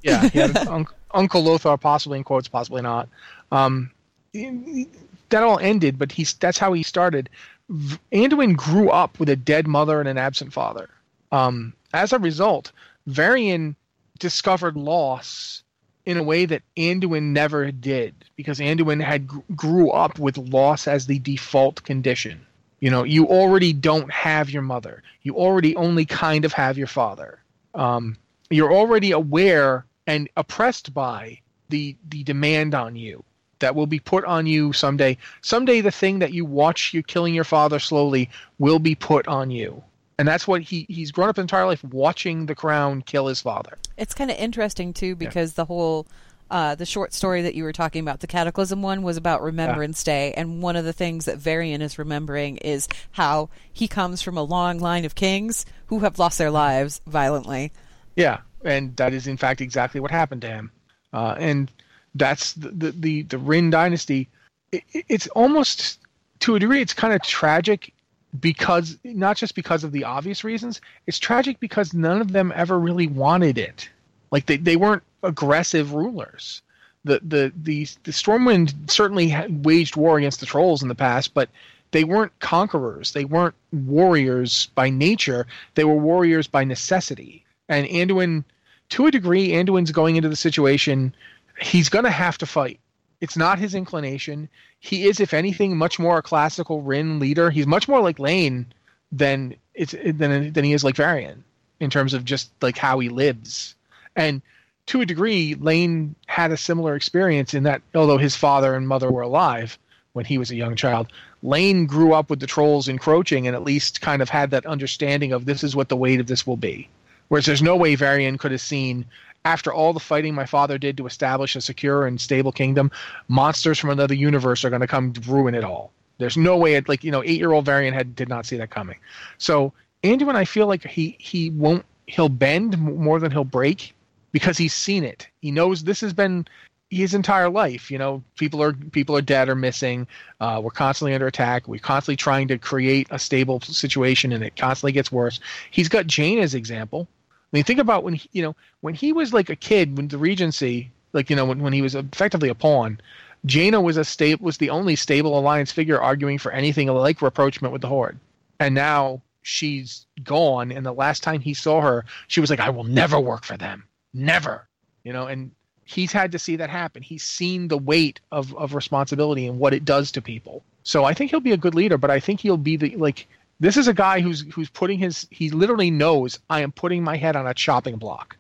Speaker 3: Yeah, he had un- Uncle Lothar, possibly in quotes, possibly not. Um, that all ended, but he's that's how he started. V- Anduin grew up with a dead mother and an absent father. Um, as a result, Varian discovered loss in a way that Anduin never did because Anduin had grew up with loss as the default condition. You know, you already don't have your mother. You already only kind of have your father. Um, you're already aware and oppressed by the the demand on you that will be put on you someday. Someday, the thing that you watch you killing your father slowly will be put on you, and that's what he he's grown up his entire life watching the crown kill his father.
Speaker 1: It's kind of interesting too because yeah. the whole. Uh, the short story that you were talking about, the Cataclysm one, was about Remembrance yeah. Day, and one of the things that Varian is remembering is how he comes from a long line of kings who have lost their lives violently.
Speaker 3: Yeah, and that is in fact exactly what happened to him. Uh, and that's the the the, the Wrynn dynasty. It, it's almost to a degree, it's kind of tragic because not just because of the obvious reasons. It's tragic because none of them ever really wanted it. Like they, they weren't aggressive rulers. The the the the Stormwind certainly waged war against the trolls in the past, but they weren't conquerors. They weren't warriors by nature. They were warriors by necessity. And Anduin to a degree, Anduin's going into the situation. He's going to have to fight. It's not his inclination. He is, if anything, much more a classical Wrynn leader. He's much more like Llane than it's than than he is like Varian in terms of just like how he lives. And to a degree, Llane had a similar experience in that although his father and mother were alive when he was a young child, Llane grew up with the trolls encroaching and at least kind of had that understanding of this is what the weight of this will be. Whereas there's no way Varian could have seen after all the fighting my father did to establish a secure and stable kingdom, monsters from another universe are going to come ruin it all. There's no way it like you know eight year old Varian had did not see that coming. So Andrew and I feel like he he won't he'll bend more than he'll break because he's seen it. He knows this has been his entire life. You know, people are people are dead or missing. Uh, we're constantly under attack. We're constantly trying to create a stable situation, and it constantly gets worse. He's got Jaina as example. Mean, think about when he, you know when he was like a kid, when the Regency, like you know when, when he was effectively a pawn, Jaina was a sta- was the only stable alliance figure arguing for anything like rapprochement with the Horde, and now she's gone. And the last time he saw her, she was like, "I will never work for them, never," you know. And he's had to see that happen. He's seen the weight of of responsibility and what it does to people. So I think he'll be a good leader, but I think he'll be the like This is a guy who's who's putting his he literally knows I am putting my head on a chopping block.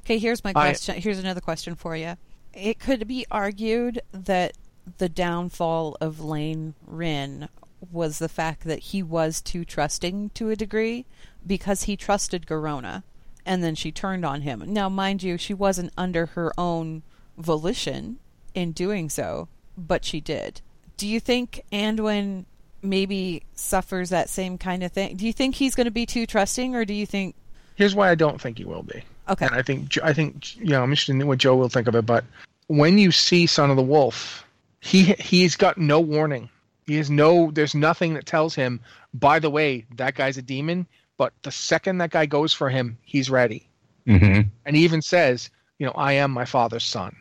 Speaker 1: Okay, here's my
Speaker 3: I-
Speaker 1: question. here's another question for you. It could be argued that the downfall of Llane Wrynn was the fact that he was too trusting to a degree because he trusted Garona and then she turned on him. Now, mind you, she wasn't under her own volition in doing so, but she did. Do you think Anduin maybe suffers that same kind of thing? Do you think he's going to be too trusting or do you think
Speaker 3: Here's why I don't think he will be.
Speaker 1: okay.
Speaker 3: And I think I think you know I'm interested in what Joe will think of it. But when you see Son of the Wolf, he he's got no warning. He has no. There's nothing that tells him. By the way, that guy's a demon. But the second that guy goes for him, he's ready.
Speaker 2: hmm
Speaker 3: And he even says, you know, I am my father's son.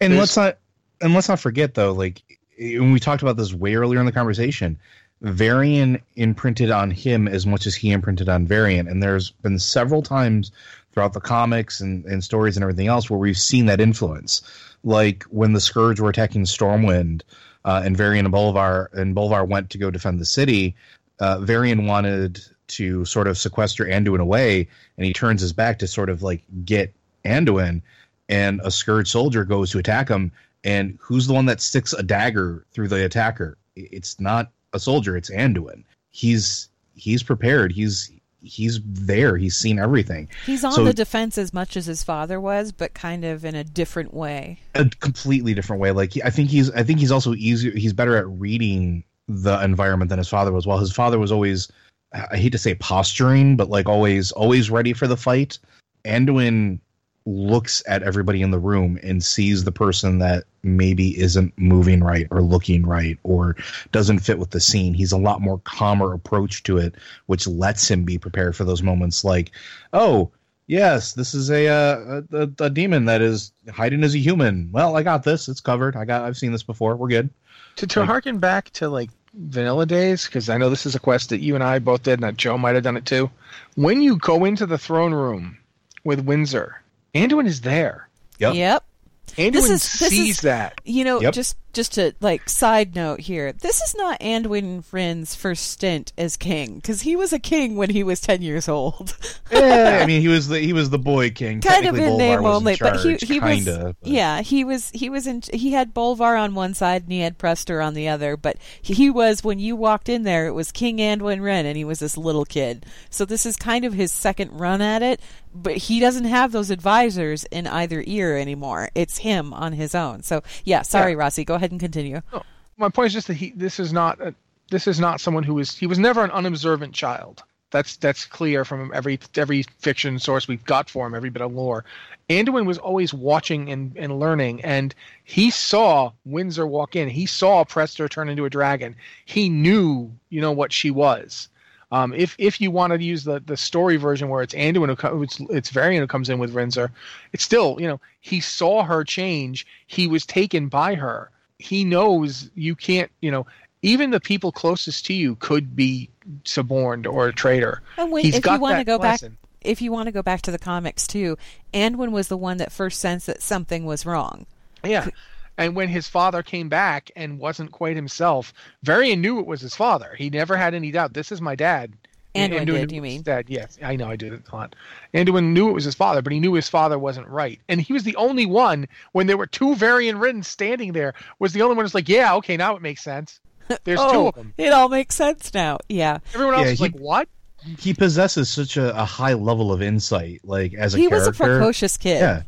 Speaker 2: And
Speaker 3: There's-
Speaker 2: let's not and let's not forget though, like when we talked about this way earlier in the conversation, Varian imprinted on him as much as he imprinted on Varian, and there's been several times throughout the comics and, and stories and everything else where we've seen that influence. Like when the Scourge were attacking Stormwind, uh, and Varian and Bolvar and Bolvar went to go defend the city. Uh, Varian wanted to sort of sequester Anduin away, and he turns his back to sort of like get Anduin, and a Scourge soldier goes to attack him. And who's the one that sticks a dagger through the attacker? It's not a soldier; it's Anduin. He's he's prepared. He's he's there. He's seen everything.
Speaker 1: He's on
Speaker 2: So-
Speaker 1: the defense as much as his father was, but kind of in a different way.
Speaker 2: a completely different way. Like I think he's I think he's also easier. He's better at reading the environment than his father was. While his father was always I hate to say posturing, but like always always ready for the fight. Anduin looks at everybody in the room and sees the person that maybe isn't moving right or looking right or doesn't fit with the scene. He's a lot more calmer approach to it, which lets him be prepared for those moments. Like, oh, yes, this is a uh, a, a, demon that is hiding as a human. Well, I got this. It's covered. I got. I've seen this before. We're good.
Speaker 3: To to
Speaker 2: Like-
Speaker 3: harken back to like vanilla days, because I know this is a quest that you and I both did, and that Joe might have done it too. When you go into the throne room with Windsor, Anduin is there.
Speaker 2: Yep.
Speaker 1: Yep.
Speaker 3: Anduin
Speaker 1: This is- this
Speaker 3: sees
Speaker 1: is-
Speaker 3: that.
Speaker 1: You know,
Speaker 2: Yep.
Speaker 1: just just to like side note here, this is not Anduin Wrynn's first stint as king because he was a king when he was ten years old.
Speaker 2: Yeah, I mean, he was the he was the boy king.
Speaker 1: kind of in
Speaker 2: Bolvar
Speaker 1: name
Speaker 2: was in
Speaker 1: only, but he he was
Speaker 2: kinda, but-
Speaker 1: yeah he was he was in he had Bolvar on one side and he had Prestor on the other, but he, he was when you walked in there it was King Anduin Wrynn and he was this little kid. So this is kind of his second run at it, but he doesn't have those advisors in either ear anymore. It's him on his own. So yeah, sorry,
Speaker 3: Yeah.
Speaker 1: Rossi, go ahead and continue. No.
Speaker 3: My point is just that he. This is not. A, this is not someone who is. He was never an unobservant child. That's that's clear from every every fiction source we've got for him, every bit of lore. Anduin was always watching and, and learning, and he saw Windsor walk in. He saw Prestor turn into a dragon. He knew, you know, what she was. Um, if if you wanted to use the, the story version where it's Anduin who co- it's it's Varian who comes in with Windsor, it's still you know he saw her change. He was taken by her. He knows you can't you know even the people closest to you could be suborned or a traitor.
Speaker 1: And when,
Speaker 3: He's
Speaker 1: if
Speaker 3: got
Speaker 1: you want to go
Speaker 3: lesson.
Speaker 1: back, if you want to go back to the comics too, Anduin was the one that first sensed that something was wrong.
Speaker 3: Yeah. And when his father came back and wasn't quite himself, Varian knew it was his father. He never had any doubt. This is my dad.
Speaker 1: Anduin
Speaker 3: Anduin
Speaker 1: did, you mean?
Speaker 3: his Dad, yes, I know. I do it a lot. Anduin knew it was his father, but he knew his father wasn't right, and he was the only one when there were two Varian written standing there. Was the only one who's like, yeah, okay, now it makes sense. There's two
Speaker 1: oh,
Speaker 3: of them.
Speaker 1: it all makes sense now. Yeah,
Speaker 3: Everyone else
Speaker 2: Yeah,
Speaker 3: is
Speaker 2: he-
Speaker 3: like, what?
Speaker 2: he possesses such a, a high level of insight, like as a
Speaker 1: he was a precocious kid.
Speaker 2: Yeah,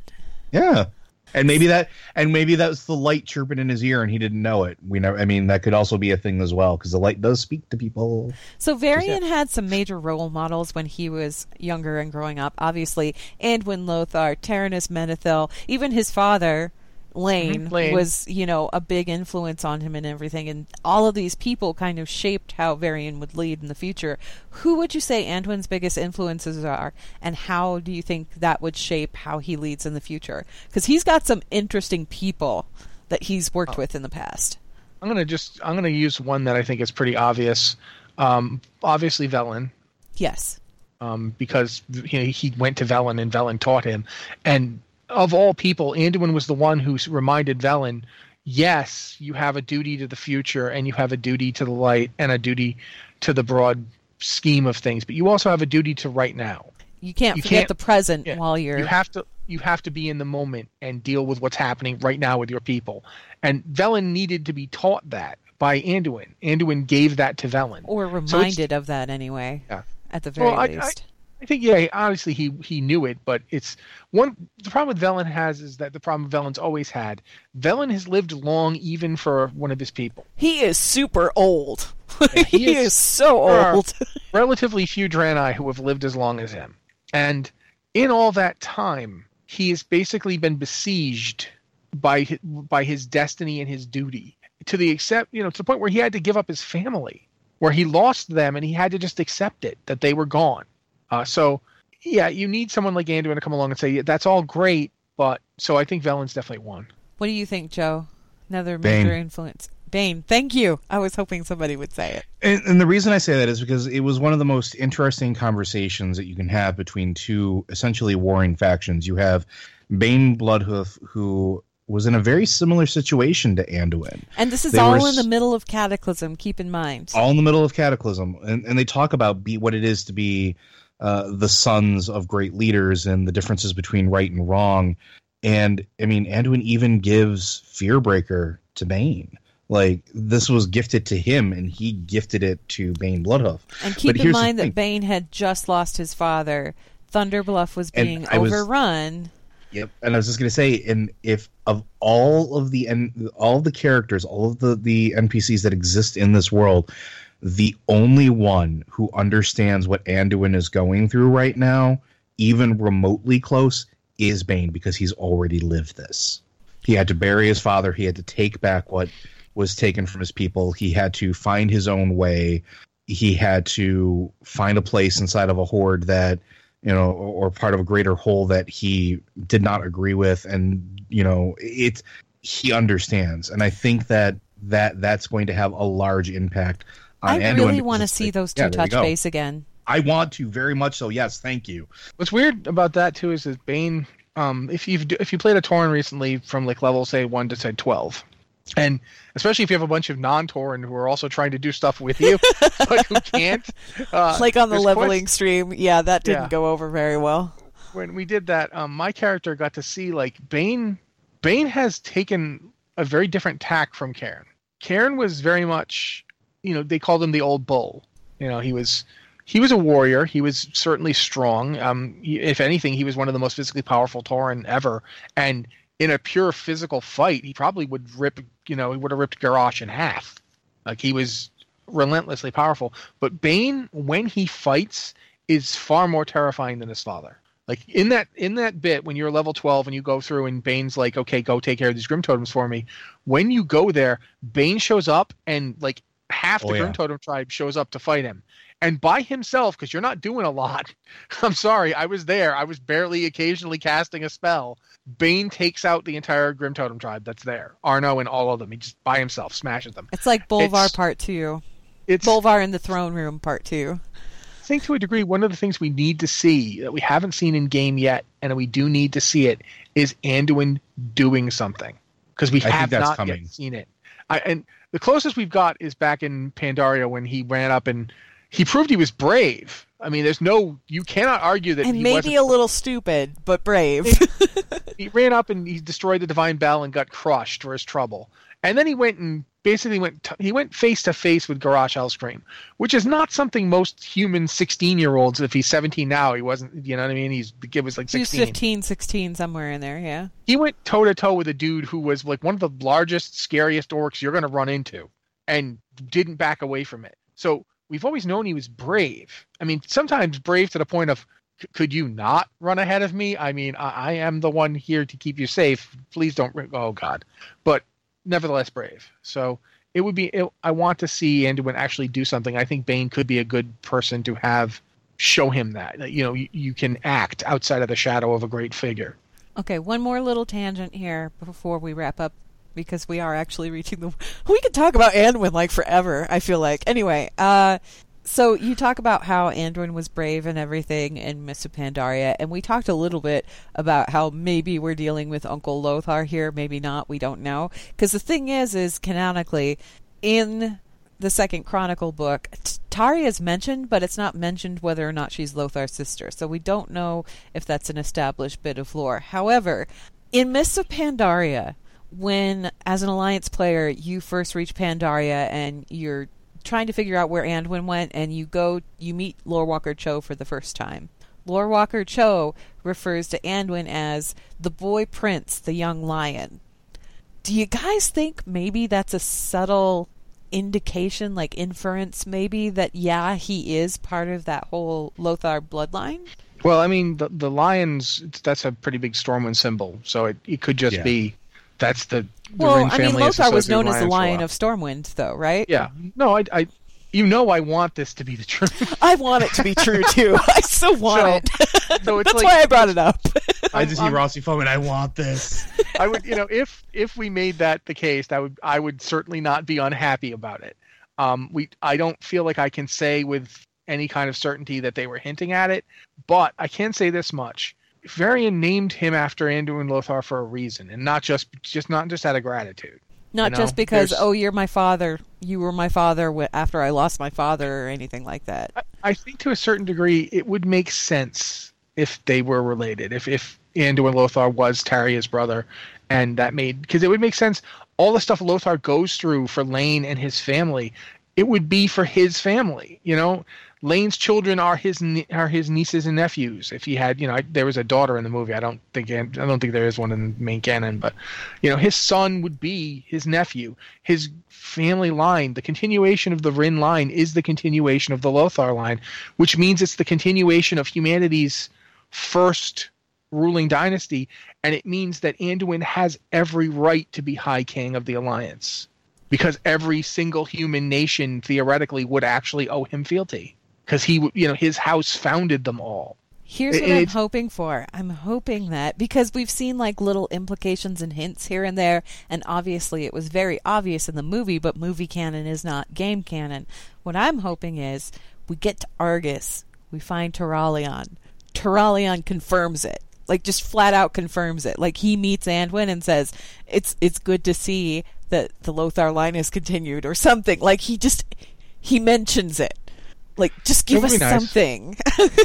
Speaker 2: yeah, and maybe that, and maybe that's the light chirping in his ear, and he didn't know it. We know. I mean, that could also be a thing as well, because the light does speak to people.
Speaker 1: So Varian had some major role models when he was younger and growing up. Obviously, Anduin Lothar, Terenas Menethil, even his father, Llane,
Speaker 3: Mhm, Llane.
Speaker 1: was you know a big influence on him and everything. And all of these people kind of shaped how Varian would lead in the future. Who would you say Anduin's biggest influences are, and how do you think that would shape how he leads in the future? Because he's got some interesting people that he's worked with in the past.
Speaker 3: I'm gonna just I'm gonna use one that I think is pretty obvious. Um, obviously, Velen.
Speaker 1: Yes.
Speaker 3: um, because you know, he went to Velen and Velen taught him. And of all people, Anduin was the one who reminded Velen, yes, you have a duty to the future and you have a duty to the light and a duty to the broad scheme of things, but you also have a duty to right now.
Speaker 1: You can't
Speaker 3: You
Speaker 1: forget
Speaker 3: can't-
Speaker 1: the present
Speaker 3: yeah,
Speaker 1: while you're.
Speaker 3: You have to you have to be in the moment and deal with what's happening right now with your people. And Velen needed to be taught that by Anduin. Anduin gave that to Velen.
Speaker 1: or reminded of that anyway.
Speaker 3: Yeah.
Speaker 1: At the very
Speaker 3: Well, I- I-
Speaker 1: least.
Speaker 3: I think yeah, honestly he he knew it, but it's one the problem with Velen has is that the problem Velen's always had. Velen has lived long even for one of his people.
Speaker 1: he is super old.
Speaker 3: Yeah,
Speaker 1: he,
Speaker 3: he
Speaker 1: is,
Speaker 3: is-
Speaker 1: so old.
Speaker 3: Relatively few Draenei who have lived as long as him. And in all that time, he has basically been besieged by by his destiny and his duty to the except you know to the point where he had to give up his family, where he lost them and he had to just accept it that they were gone. Uh, so yeah, you need someone like Anduin to come along and say "Yeah, that's all great, but so I think Velen's definitely one.
Speaker 1: What do you think, Joe? Another
Speaker 2: Bane.
Speaker 1: major influence. Bane. Thank you. I was hoping somebody would say it.
Speaker 2: And, and the reason I say that is because it was one of the most interesting conversations that you can have between two essentially warring factions. You have Bane Bloodhoof, who was in a very similar situation to Anduin,
Speaker 1: And this is
Speaker 2: They
Speaker 1: all
Speaker 2: were
Speaker 1: in the middle of Cataclysm. Keep in mind.
Speaker 2: all in the middle of Cataclysm, and, and they talk about be what it is to be uh, the sons of great leaders and the differences between right and wrong. And I mean, Anduin even gives Fearbreaker to Bane. Like this was gifted to him, and he gifted it to Bane Bloodhoof.
Speaker 1: And keep
Speaker 2: But
Speaker 1: in mind that Bane had just lost his father. Thunderbluff was being
Speaker 2: I was-
Speaker 1: overrun.
Speaker 2: Yep. And I was just gonna say, and if of all of the and all of the characters, all of the the NPCs that exist in this world, the only one who understands what Anduin is going through right now, even remotely close, is Bane because he's already lived this. He had to bury his father. He had to take back what was taken from his people. He had to find his own way. He had to find a place inside of a horde that you know, or, part of a greater whole that he did not agree with, and you know, it he understands, and I think that that that's going to have a large impact. On
Speaker 1: I
Speaker 2: Anduin
Speaker 1: really want to see
Speaker 2: like,
Speaker 1: those two
Speaker 2: there you
Speaker 1: touch base again.
Speaker 2: I want to very much so. Yes, thank you.
Speaker 3: What's weird about that too is that Bane, um, if you've if you played a Tauren recently from like level say one to say twelve, and especially if you have a bunch of non-Tauren who are also trying to do stuff with you, but who can't, uh,
Speaker 1: like on the
Speaker 3: there's quite-
Speaker 1: leveling stream, yeah, that didn't
Speaker 3: Yeah.
Speaker 1: go over very well.
Speaker 3: when we did that, um, my character got to see like Bane. Bane has taken a very different tack from Cairne. Cairne was very much, you know, they called him the old bull. You know, he was he was a warrior. He was certainly strong. Um, he- if anything, he was one of the most physically powerful Tauren ever. And in a pure physical fight, he probably would rip. You know, he would have ripped Garrosh in half. Like he was relentlessly powerful. But Bane, when he fights, is far more terrifying than his father. Like in that in that bit when you're level 12 and you go through and Bane's like, okay, go take care of these Grim Totems for me. When you go there, Bane shows up and like half the
Speaker 2: Oh, yeah.
Speaker 3: Grim Totem tribe shows up to fight him. And by himself, because you're not doing a lot. I'm sorry, I was there. I was barely occasionally casting a spell. Bane takes out the entire Grim Totem tribe that's there. Arno and all of them. He just by himself smashes them.
Speaker 1: It's like Bolvar
Speaker 3: It's-
Speaker 1: Part Two,
Speaker 3: It's
Speaker 1: Bolvar in the throne room Part Two.
Speaker 3: I think to a degree, one of the things we need to see that we haven't seen in game yet, and we do need to see it, is Anduin doing something because we
Speaker 2: I
Speaker 3: have not
Speaker 2: coming.
Speaker 3: yet seen it. I, and the closest we've got is back in Pandaria when he ran up and he proved he was brave. I mean, there's no you cannot argue that
Speaker 1: And
Speaker 3: he
Speaker 1: maybe a little stupid, but brave.
Speaker 3: he ran up and he destroyed the divine bell and got crushed for his trouble. And then he went and basically went t- he went face to face with Garrosh Hellscream, which is not something most human 16 year olds. If he's 17 now, he wasn't. You know what I mean? He's he was like
Speaker 1: She was
Speaker 3: 16.
Speaker 1: 15, 16, somewhere in there, yeah.
Speaker 3: He went toe to toe with a dude who was like one of the largest, scariest orcs you're going to run into, and didn't back away from it. So we've always known he was brave. I mean, sometimes brave to the point of could you not run ahead of me? I mean, I, I am the one here to keep you safe. Please don't. Oh God, but nevertheless brave. So it would be. It, I want to see Anduin actually do something. I think Bane could be a good person to have show him that you know you, you can act outside of the shadow of a great figure.
Speaker 1: Okay, one more little tangent here before we wrap up because we are actually reaching the. We could talk about Anduin like forever. I feel like anyway. Uh, so you talk about how Anduin was brave and everything in of Pandaria, and we talked a little bit about how maybe we're dealing with Uncle Lothar here, maybe not. We don't know because the thing is, is canonically in the second Chronicle book, Tari is mentioned, but it's not mentioned whether or not she's Lothar's sister. So we don't know if that's an established bit of lore. However, in Mists of Pandaria, when as an alliance player you first reach Pandaria and you're trying to figure out where Anduin went and you go you meet Lorewalker Cho for the first time. Lorewalker Cho refers to Anduin as the boy prince, the young lion. Do you guys think maybe that's a subtle indication, like inference, maybe that yeah, he is part of that whole Lothar bloodline?
Speaker 3: Well, I mean, the the lions that's a pretty big Stormwind symbol, so it, it could just
Speaker 2: Yeah.
Speaker 3: be that's the, the
Speaker 1: well,
Speaker 3: Wrynn
Speaker 1: I mean,
Speaker 3: family is
Speaker 1: Lothar was known as the
Speaker 3: lions
Speaker 1: Lion
Speaker 3: while.
Speaker 1: of Stormwind, though, right?
Speaker 3: Yeah, no, I, I, you know, I want this to be the truth.
Speaker 1: I want it to be true too. I so want
Speaker 3: So-
Speaker 1: it.
Speaker 3: so it's
Speaker 1: That's
Speaker 3: like-
Speaker 1: why I brought it up.
Speaker 2: I just see
Speaker 3: I'm-
Speaker 2: Rossi foaming. I want this.
Speaker 3: I would, you know, if if we made that the case, that would I would certainly not be unhappy about it. Um, we, I don't feel like I can say with any kind of certainty that they were hinting at it, but I can say this much: Varian named him after Anduin Lothar for a reason, and not just just not just out of gratitude.
Speaker 1: Not
Speaker 3: You
Speaker 1: just because
Speaker 3: there's-
Speaker 1: oh you're my father, you were my father after I lost my father or anything like that.
Speaker 3: I, I think to a certain degree it would make sense if they were related. If if Anduin Lothar was Taria's brother, and that made because it would make sense. All the stuff Lothar goes through for Llane and his family, it would be for his family. You know, Llane's children are his are his nieces and nephews. If he had, you know, I, there was a daughter in the movie. I don't think I don't think there is one in the main canon, but you know, his son would be his nephew. His family line, the continuation of the Wrynn line, is the continuation of the Lothar line, which means it's the continuation of humanity's first ruling dynasty, and it means that Anduin has every right to be High King of the Alliance, because every single human nation theoretically would actually owe him fealty, because he, you know, his house founded them all.
Speaker 1: Here's
Speaker 3: It-
Speaker 1: what I'm hoping for. I'm hoping that because we've seen like little implications and hints here and there, and obviously it was very obvious in the movie, but movie canon is not game canon. What I'm hoping is we get to Argus, we find Turalyon. Turalyon confirms it. Like just flat out confirms it. Like he meets Anduin and says, It's it's good to see that the Lothar line is continued or something. Like he just he mentions it. Like just give us
Speaker 3: nice.
Speaker 1: something.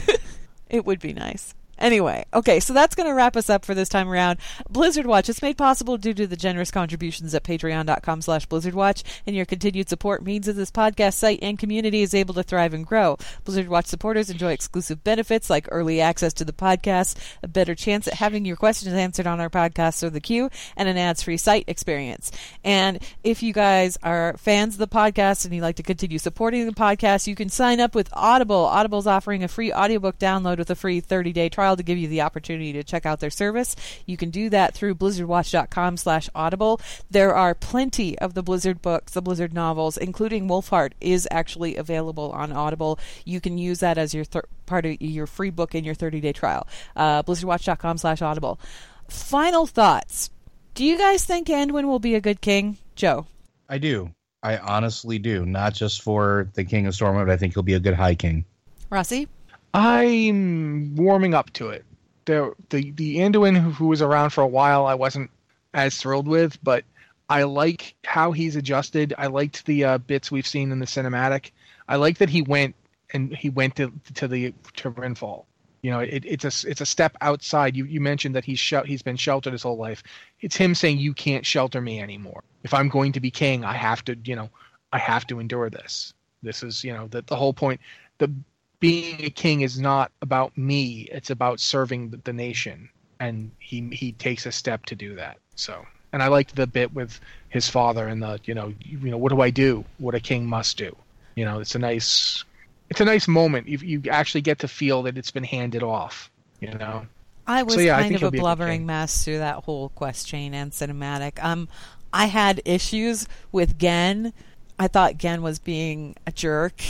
Speaker 1: It would be nice. Anyway, okay, so that's going to wrap us up for this time around. Blizzard Watch is made possible due to the generous contributions at patreon.com slash blizzardwatch, and your continued support means that this podcast site and community is able to thrive and grow. Blizzard Watch supporters enjoy exclusive benefits like early access to the podcast, a better chance at having your questions answered on our podcast or the queue, and an ads-free site experience. And if you guys are fans of the podcast and you'd like to continue supporting the podcast, you can sign up with Audible. Audible's offering a free audiobook download with a free 30-day trial to give you the opportunity to check out their service. You can do that through blizzardwatch.com slash audible. There are plenty of the Blizzard books, the Blizzard novels, including Wolfheart is actually available on Audible. You can use that as your thir- part of your free book in your 30-day trial. Uh, blizzardwatch.com slash audible. Final thoughts. Do you guys think Anduin will be a good king? Joe?
Speaker 2: I do. I honestly do. Not just for the King of Stormwind, but I think he'll be a good High King.
Speaker 1: Rossi?
Speaker 3: I'm warming up to it. The the the Anduin who, who was around for a while, I wasn't as thrilled with, but I like how he's adjusted. I liked the uh, bits we've seen in the cinematic. I like that he went and he went to to the to Renfall. You know, it, it's a it's a step outside. You you mentioned that he's shel- he's been sheltered his whole life. It's him saying you can't shelter me anymore. If I'm going to be king, I have to you know I have to endure this. This is you know the the whole point. The being a king is not about me it's about serving the, nation. And he he takes a step to do that. So and i liked the bit with his father and the you know you, you know what do i do? What a king must do. You know it's a nice it's a nice moment. You, you actually get to feel that it's been handed off you know?
Speaker 1: I was
Speaker 3: So, yeah,
Speaker 1: kind
Speaker 3: think
Speaker 1: of a
Speaker 3: be a
Speaker 1: blubbering mess through that whole quest chain and cinematic. Um, I had issues with Genn. I thought Genn was being a jerk,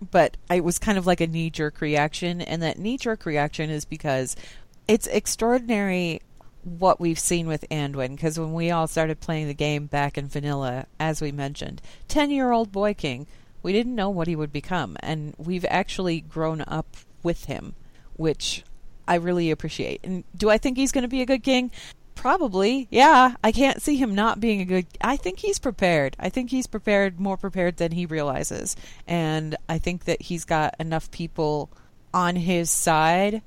Speaker 1: but I was kind of like a knee jerk reaction, and that knee jerk reaction is because it's extraordinary what we've seen with Anduin. Because when we all started playing the game back in vanilla, as we mentioned, ten year old boy king, we didn't know what he would become, and we've actually grown up with him, which I really appreciate. And do I think he's going to be a good king? Probably, yeah. I can't see him not being a good. I think he's prepared. I think he's prepared, more prepared than he realizes, and I think that he's got enough people on his side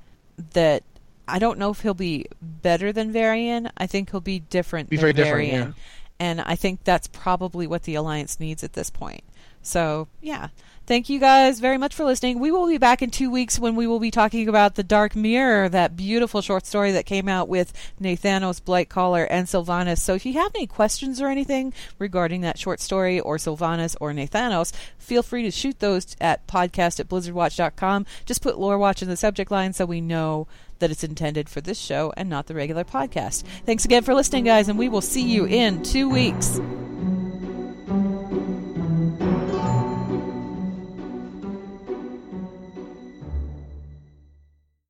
Speaker 1: that I don't know if he'll be better than Varian. I think he'll be different
Speaker 3: Be
Speaker 1: than
Speaker 3: very different, yeah.
Speaker 1: and I think that's probably what the alliance needs at this point. So, yeah. Thank you guys very much for listening. We will be back in two weeks when we will be talking about The Dark Mirror, that beautiful short story that came out with Nathanos, Blightcaller, and Sylvanas. So if you have any questions or anything regarding that short story or Sylvanas or Nathanos, feel free to shoot those at podcast at blizzardwatch.com. Just put Lore Watch in the subject line so we know that it's intended for this show and not the regular podcast. Thanks again for listening, guys, and we will see you in two weeks.